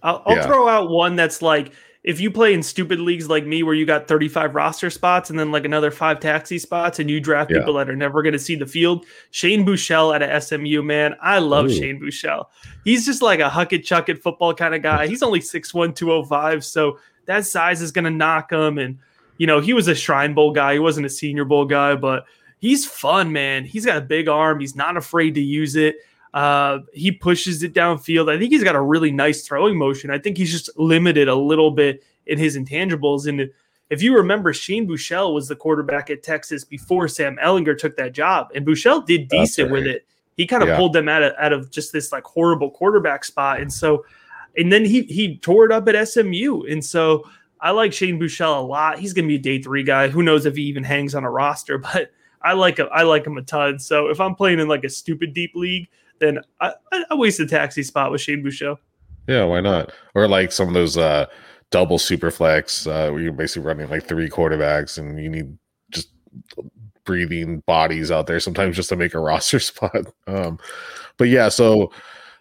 I'll, I'll yeah. throw out one that's like if you play in stupid leagues like me where you got 35 roster spots and then like another five taxi spots and you draft yeah. people that are never going to see the field, Shane Buechele at a SMU, man. I love Ooh. Shane Buechele. He's just like a huck it, chuck it football kind of guy. He's only 6'1, 205. So that size is going to knock him. And, you know, he was a Shrine Bowl guy. He wasn't a Senior Bowl guy, but he's fun, man. He's got a big arm. He's not afraid to use it. Uh, he pushes it downfield. I think he's got a really nice throwing motion. I think he's just limited a little bit in his intangibles. And if you remember, Shane Buechele was the quarterback at Texas before Sam Ehlinger took that job, and Buechele did decent right. with it. He kind of yeah. pulled them out of out of just this like horrible quarterback spot. And so, and then he he tore it up at SMU. And so I like Shane Buechele a lot. He's going to be a day three guy. Who knows if he even hangs on a roster, but I like him. I like him a ton. So if I'm playing in like a stupid deep league, then I, I waste a taxi spot with Shane Buechele. Yeah, why not? Or like some of those uh, double super flex uh, where you're basically running like three quarterbacks and you need just breathing bodies out there sometimes just to make a roster spot. Um, but yeah, so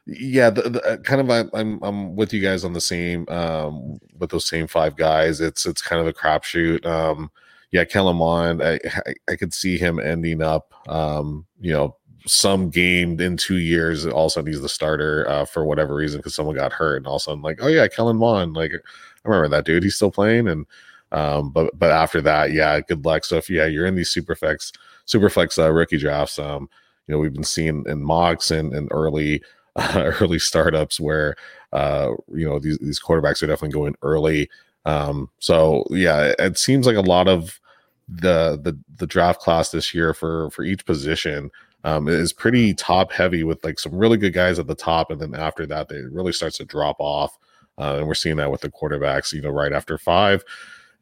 yeah, the, the, kind of I, I'm I'm with you guys on the same um, with those same five guys. It's it's kind of a crapshoot. Um, yeah, Kellen I, I, I could see him ending up, um, you know, some game in two years. All of a sudden, he's the starter uh, for whatever reason because someone got hurt, and all of a sudden, like, oh yeah, Kellen Mond, like I remember that dude. He's still playing, and um, but but after that, yeah, good luck. So if yeah, you're in these superflex superflex uh, rookie drafts, um, you know, we've been seeing in mocks and, and early uh, early startups where uh, you know these these quarterbacks are definitely going early. Um, so yeah, it seems like a lot of the the the draft class this year for for each position um, is pretty top heavy with like some really good guys at the top, and then after that, they really starts to drop off. Uh, and we're seeing that with the quarterbacks. You know, right after five,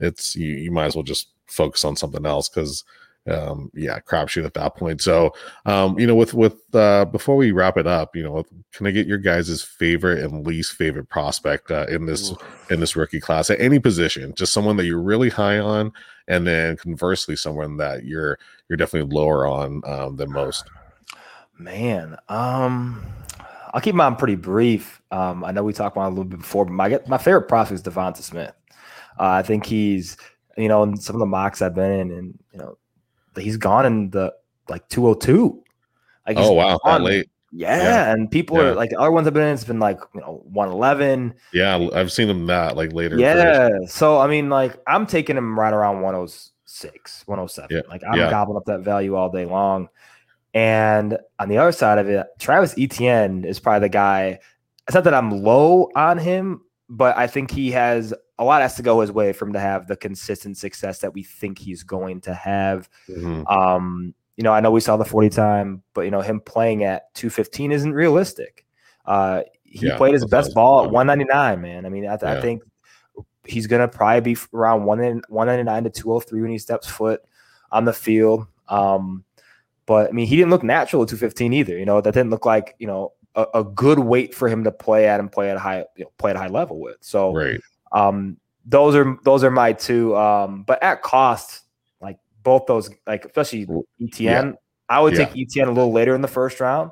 it's you, you might as well just focus on something else because um yeah crapshoot at that point. So um you know with with uh before we wrap it up you know can i get your guys' favorite and least favorite prospect uh, in this Ooh. in this rookie class at any position? Just someone that you're really high on and then conversely someone that you're you're definitely lower on um than most. Man um i'll keep mine pretty brief. Um i know we talked about a little bit before but my my favorite prospect is devonta smith. Uh, i think he's you know in some of the mocks i've been in and you know he's gone in the like 202. Like oh wow, that late. Yeah, yeah, and people yeah. are like the other ones have been in. It's been like you know 111. Yeah, I've seen them that like later. Yeah, so I mean, like I'm taking him right around 106, 107. Yeah. Like I'm gobbling up that value all day long. And on the other side of it, Travis Etienne is probably the guy. It's not that I'm low on him, but I think he has a lot has to go his way for him to have the consistent success that we think he's going to have. Mm-hmm. Um, you know, I know we saw the 40 time, but you know, him playing at 215 isn't realistic. Uh, he yeah, played his best ball at 199, man. I mean, I, th- yeah. I think he's going to probably be around 199 to 203 when he steps foot on the field. Um, but I mean, he didn't look natural at 215 either. You know, that didn't look like, you know, a, a good weight for him to play at and play at a high, you know, play at a high level with. So, right. Um, those are those are my two. Um, but at cost, like both those, like especially Etienne, yeah. I would yeah. take Etienne a little later in the first round.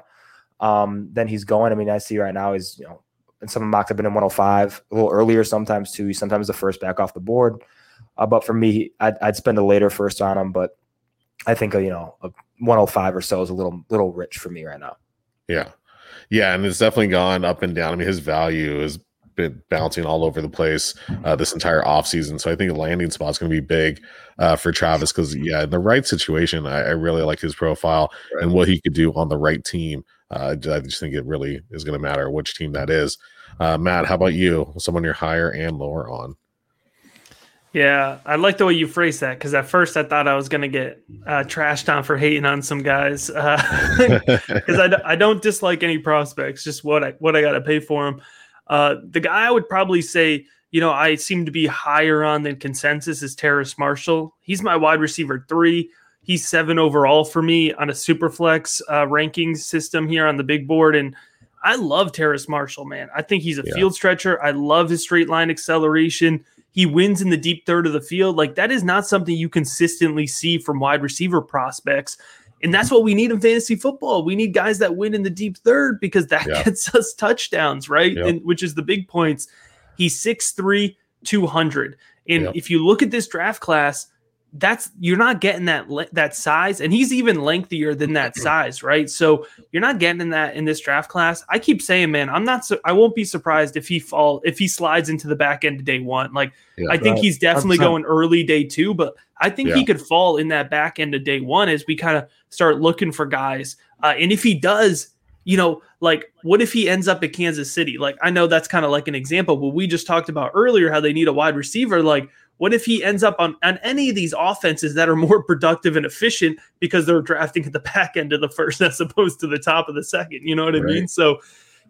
Um, then he's going. I mean, I see right now he's you know, and some mocks have been in 105 a little earlier sometimes too. He's sometimes the first back off the board. Uh, but for me, I'd, I'd, spend a later first on him. But I think you know a 105 or so is a little little rich for me right now. Yeah, yeah, and it's definitely gone up and down. I mean, his value is been bouncing all over the place uh, this entire offseason. So I think a landing spot's going to be big uh, for Travis because, yeah, in the right situation, I, I really like his profile right. and what he could do on the right team. Uh, I just think it really is going to matter which team that is. Uh, Matt, how about you? Someone you're higher and lower on? Yeah, I like the way you phrase that because at first I thought I was going to get uh, trashed on for hating on some guys because uh, I, I don't dislike any prospects, just what I what I got to pay for them. Uh, the guy I would probably say, you know, I seem to be higher on than consensus is Terrace Marshall. He's my wide receiver three. He's seven overall for me on a super flex uh, ranking system here on the big board. And I love Terrace Marshall, man. I think he's a yeah. field stretcher. I love his straight line acceleration. He wins in the deep third of the field. Like that is not something you consistently see from wide receiver prospects. And that's what we need in fantasy football. We need guys that win in the deep third because that yeah. gets us touchdowns, right? Yep. And which is the big points. He's 6'3, 200. And yep. if you look at this draft class, that's you're not getting that that size and he's even lengthier than that size right? So you're not getting that in this draft class. I keep saying man i'm not su- i won't be surprised if he fall if he slides into the back end of day one. Like yeah, i think right. he's definitely 100%. going early day two but i think yeah. he could fall in that back end of day one as we kind of start looking for guys. Uh, and if he does you know like what if he ends up at kansas city? Like i know that's kind of like an example but we just talked about earlier how they need a wide receiver. Like what if he ends up on, on any of these offenses that are more productive and efficient because they're drafting at the back end of the first as opposed to the top of the second? You know what right. I mean? So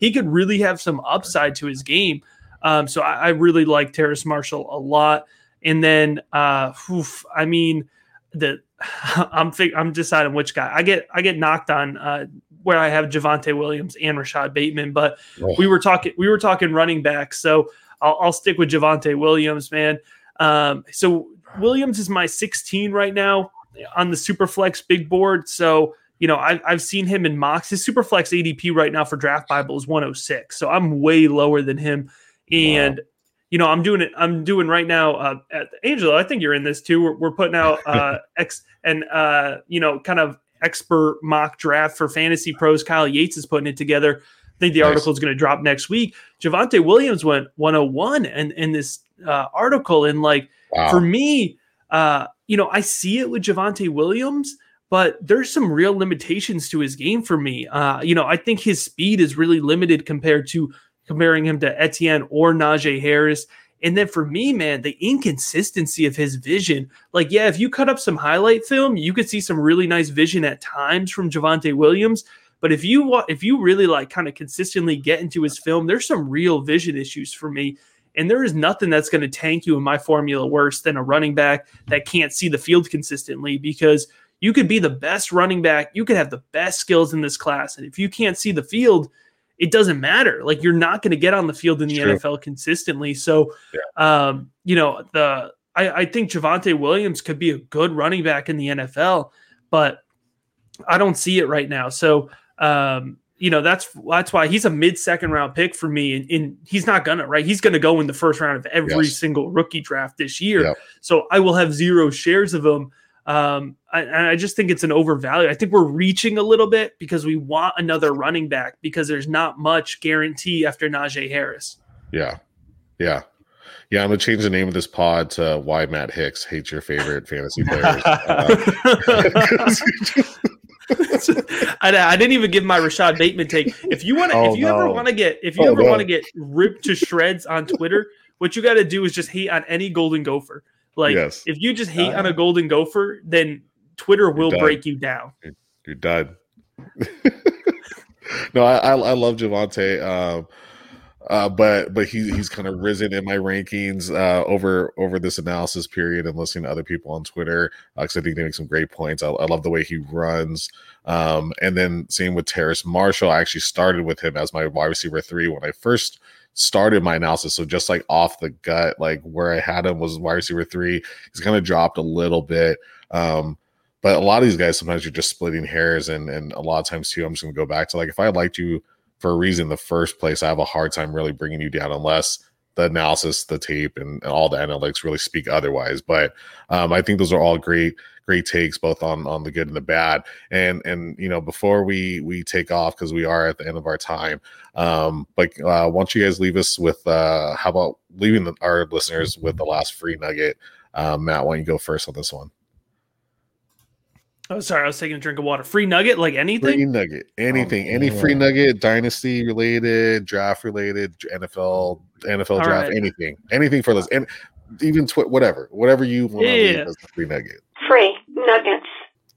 he could really have some upside to his game. Um, so I, I, really like Terrace Marshall a lot. And then, uh, oof, I mean, the I'm fig- I'm deciding which guy I get. I get knocked on uh, where I have Javonte Williams and Rashod Bateman, but oh. we were talking we were talking running back, so I'll, I'll stick with Javonte Williams, man. Um, so Williams is my 16 right now on the Superflex big board. So you know I've, I've seen him in mocks. His Superflex ADP right now for Draft Bible is 106, so I'm way lower than him. And wow. you know I'm doing it. I'm doing right now. Uh, at Angelo, I think you're in this too. We're, we're putting out uh, X and uh, you know kind of expert mock draft for fantasy pros. Kyle Yates is putting it together. I think the nice. article is going to drop next week. Javonte Williams went 101 and in this uh, article. And like wow. for me, uh, you know, I see it with Javonte Williams, but there's some real limitations to his game for me. Uh, you know, I think his speed is really limited compared to comparing him to Etienne or Najee Harris. And then for me, man, the inconsistency of his vision. Like, yeah, if you cut up some highlight film, you could see some really nice vision at times from Javonte Williams. But if you if you really like kind of consistently get into his film, there's some real vision issues for me. And there is nothing that's going to tank you in my formula worse than a running back that can't see the field consistently because you could be the best running back, you could have the best skills in this class. And if you can't see the field, it doesn't matter. Like you're not going to get on the field in the True. NFL consistently. So, yeah. um, you know, the I, I think Javonte Williams could be a good running back in the NFL, but I don't see it right now. So, um, you know, that's that's why he's a mid second round pick for me, and, and, he's not gonna right. He's gonna go in the first round of every yes. single rookie draft this year. Yep. So I will have zero shares of him. Um, I, I just think it's an overvalue. I think we're reaching a little bit because we want another running back because there's not much guarantee after Najee Harris. Yeah, yeah, yeah. I'm gonna change the name of this pod to "Why Matt Hicks Hates Your Favorite Fantasy Players." uh, I, I, didn't even give my Rashod Bateman take. If you want to, oh, if you no. ever want to get, if you oh, ever no. want to get ripped to shreds on Twitter, what you got to do is just hate on any Golden Gopher. Like yes. if you just hate uh, on a golden gopher, then Twitter will break you down. You're, you're done. no, I, I, I love Javonte. Um, uh, but but he he's kind of risen in my rankings uh, over over this analysis period and listening to other people on Twitter because uh, I think they make some great points. I, I love the way he runs, um, and then same with Terrace Marshall. I actually started with him as my wide receiver three when I first started my analysis. So just like off the gut, like where I had him was wide receiver three. He's kind of dropped a little bit. Um, but a lot of these guys sometimes you're just splitting hairs, and and a lot of times too, I'm just gonna go back to like if I liked you for a reason in the first place, I have a hard time really bringing you down unless the analysis, the tape, and, and all the analytics really speak otherwise. But um, I think those are all great, great takes, both on on the good and the bad. And and you know, before we we take off because we are at the end of our time, um, but uh, why don't you guys leave us with uh, how about leaving the, our listeners with the last free nugget? Um, Matt, why don't you go first on this one? Oh, sorry, I was taking a drink of water. Free nugget, like anything. Free nugget, oh, anything, oh, any free nugget, dynasty related, draft related, NFL, NFL All draft, right. anything, anything for this, and even tw- whatever, whatever you want yeah, to as a free nugget. Free nuggets.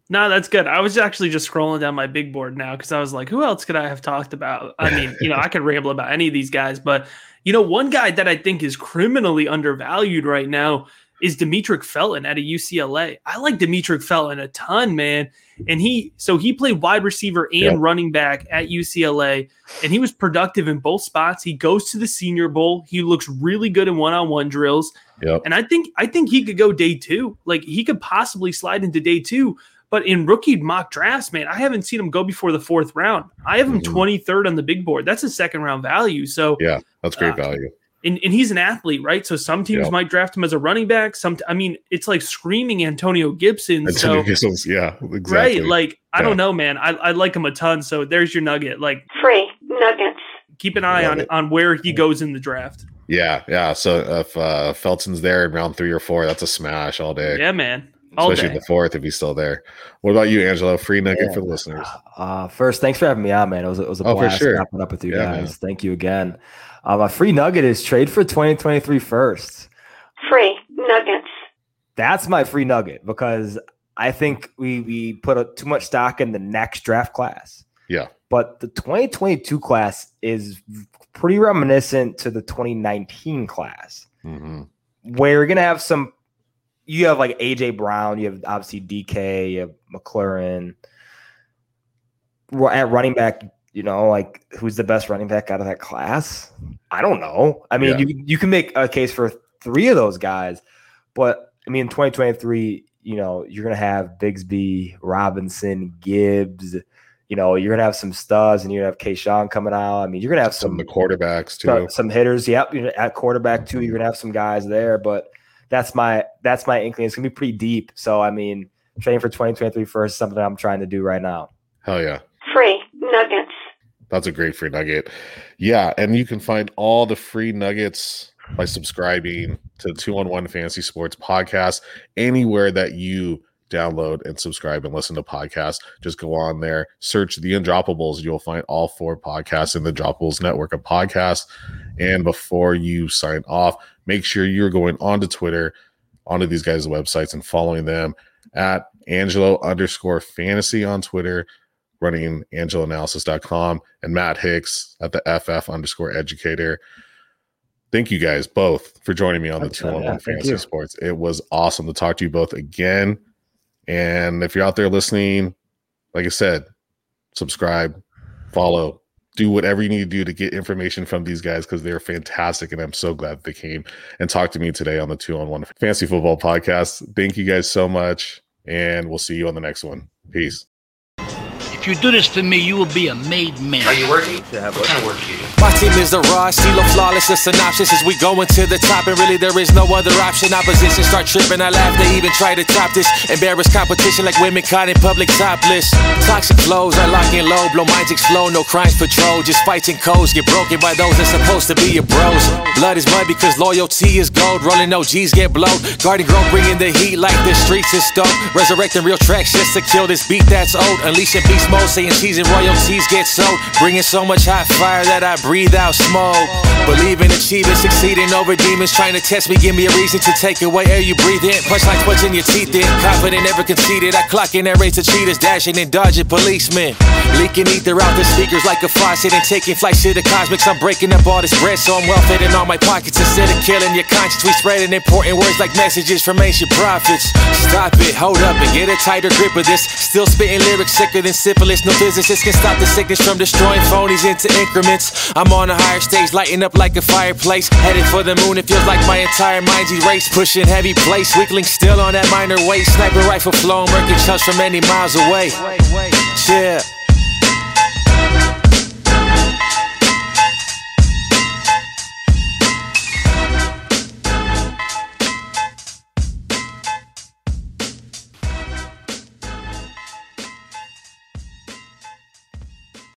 No, that's good. I was actually just scrolling down my big board now because I was like, who else could I have talked about? I mean, you know, I could ramble about any of these guys, but you know, one guy that I think is criminally undervalued right now is Demetric Felton at a UCLA. I like Demetric Felton a ton, man. And he so he played wide receiver and yep. running back at UCLA, and he was productive in both spots. He goes to the Senior Bowl. He looks really good in one-on-one drills. Yep. And I think I think he could go day two. Like he could possibly slide into day two. But in rookie mock drafts, man, I haven't seen him go before the fourth round. I have him mm-hmm. 23rd on the big board. That's a second round value. So yeah, that's great uh, value and, and he's an athlete, right? So some teams might draft him as a running back. Some, I mean, it's like screaming Antonio Gibson. Antonio so, Gibson's, yeah, exactly. Right? Like, I don't know, man. I, I like him a ton. So there's your nugget. Like free nuggets. Keep an eye on on where he goes in the draft. Yeah, yeah. So if uh, Felton's there in round three or four, that's a smash all day. Yeah, man. All Especially day. the fourth if he's still there. What about you, Angelo? Free nugget yeah. for the listeners. Uh, first, thanks for having me on, man. It was it was a oh, blast sure. wrapping up with you yeah, guys. Man. Thank you again. Um, a free nugget is trade for 2023 first. Free nuggets. That's my free nugget because I think we we put a, too much stock in the next draft class. Yeah. But the 2022 class is pretty reminiscent to the 2019 class, mm-hmm. where you're going to have some. You have like AJ Brown, you have obviously DK, you have McLaurin. At running back, you know, like who's the best running back out of that class? I don't know. I mean, yeah. you you can make a case for three of those guys, but I mean, 2023, you know, you're gonna have Bigsby, Robinson, Gibbs. You know, you're gonna have some studs, and you're gonna have Kayshon coming out. I mean, you're gonna have some, some the quarterbacks too, some, some hitters. Yep, you know, at quarterback too, you're gonna have some guys there. But that's my that's my inkling. It's gonna be pretty deep. So I mean, training for 2023 first is something I'm trying to do right now. Hell yeah! Free nuggets. That's a great free nugget. Yeah, and you can find all the free nuggets by subscribing to the One Fantasy Sports podcast anywhere that you download and subscribe and listen to podcasts. Just go on there, search the Undroppables. You'll find all four podcasts in the Droppables network of podcasts. And before you sign off, make sure you're going onto Twitter, onto these guys' websites, and following them at Angelo underscore fantasy on Twitter running angeloanalysis.com, and Matt Hicks at the FF underscore educator. Thank you guys both for joining me on the two on one fantasy sports. It was awesome to talk to you both again. And if you're out there listening, like I said, subscribe, follow, do whatever you need to do to get information from these guys because they're fantastic. And I'm so glad they came and talked to me today on the two on one fantasy football podcast. Thank you guys so much. And we'll see you on the next one. Peace. If you do this for me, you will be a made man. Are you working? Yeah, what kind of work you do? My team is the raw, CeeLo flawless, a synopsis as we going to the top, and really there is no other option. Opposition start tripping, I laugh, they even try to top this. Embarrass competition like women caught in public topless. Toxic flows, I lock in low, blow minds explode, no crimes patrol, just fights and codes get broken by those that's supposed to be your bros. Blood is mud because loyalty is gold, rolling OGs get blowed. Guarding grown, bringing the heat like the streets is stoked. Resurrecting real tracks just to kill this beat that's old. Unleashing beast mode, saying cheese and royalties get sold. Bringing so much hot fire that I breathe out smoke. Believe in achieving, succeeding over demons trying to test me. Give me a reason to take away air you breathe in. Punchlines punching your teeth in. Confident, never conceited. I clock in and race to cheaters, dashing and dodging policemen. Leaking ether out the speakers like a faucet and taking flights to the cosmics. I'm breaking up all this bread, so I'm well in all my pockets. Instead of killing your conscience, we spreading important words like messages from ancient prophets. Stop it, hold up, and get a tighter grip of this. Still spitting lyrics sicker than syphilis. No physicists can stop the sickness from destroying phonies into increments. I'm on a higher stage, lighting up like a fireplace. Headed for the moon, it feels like my entire mind's erased. Pushing heavy place, weakling still on that minor weight. Sniper rifle flowing, murky chunks from many miles away. Yeah.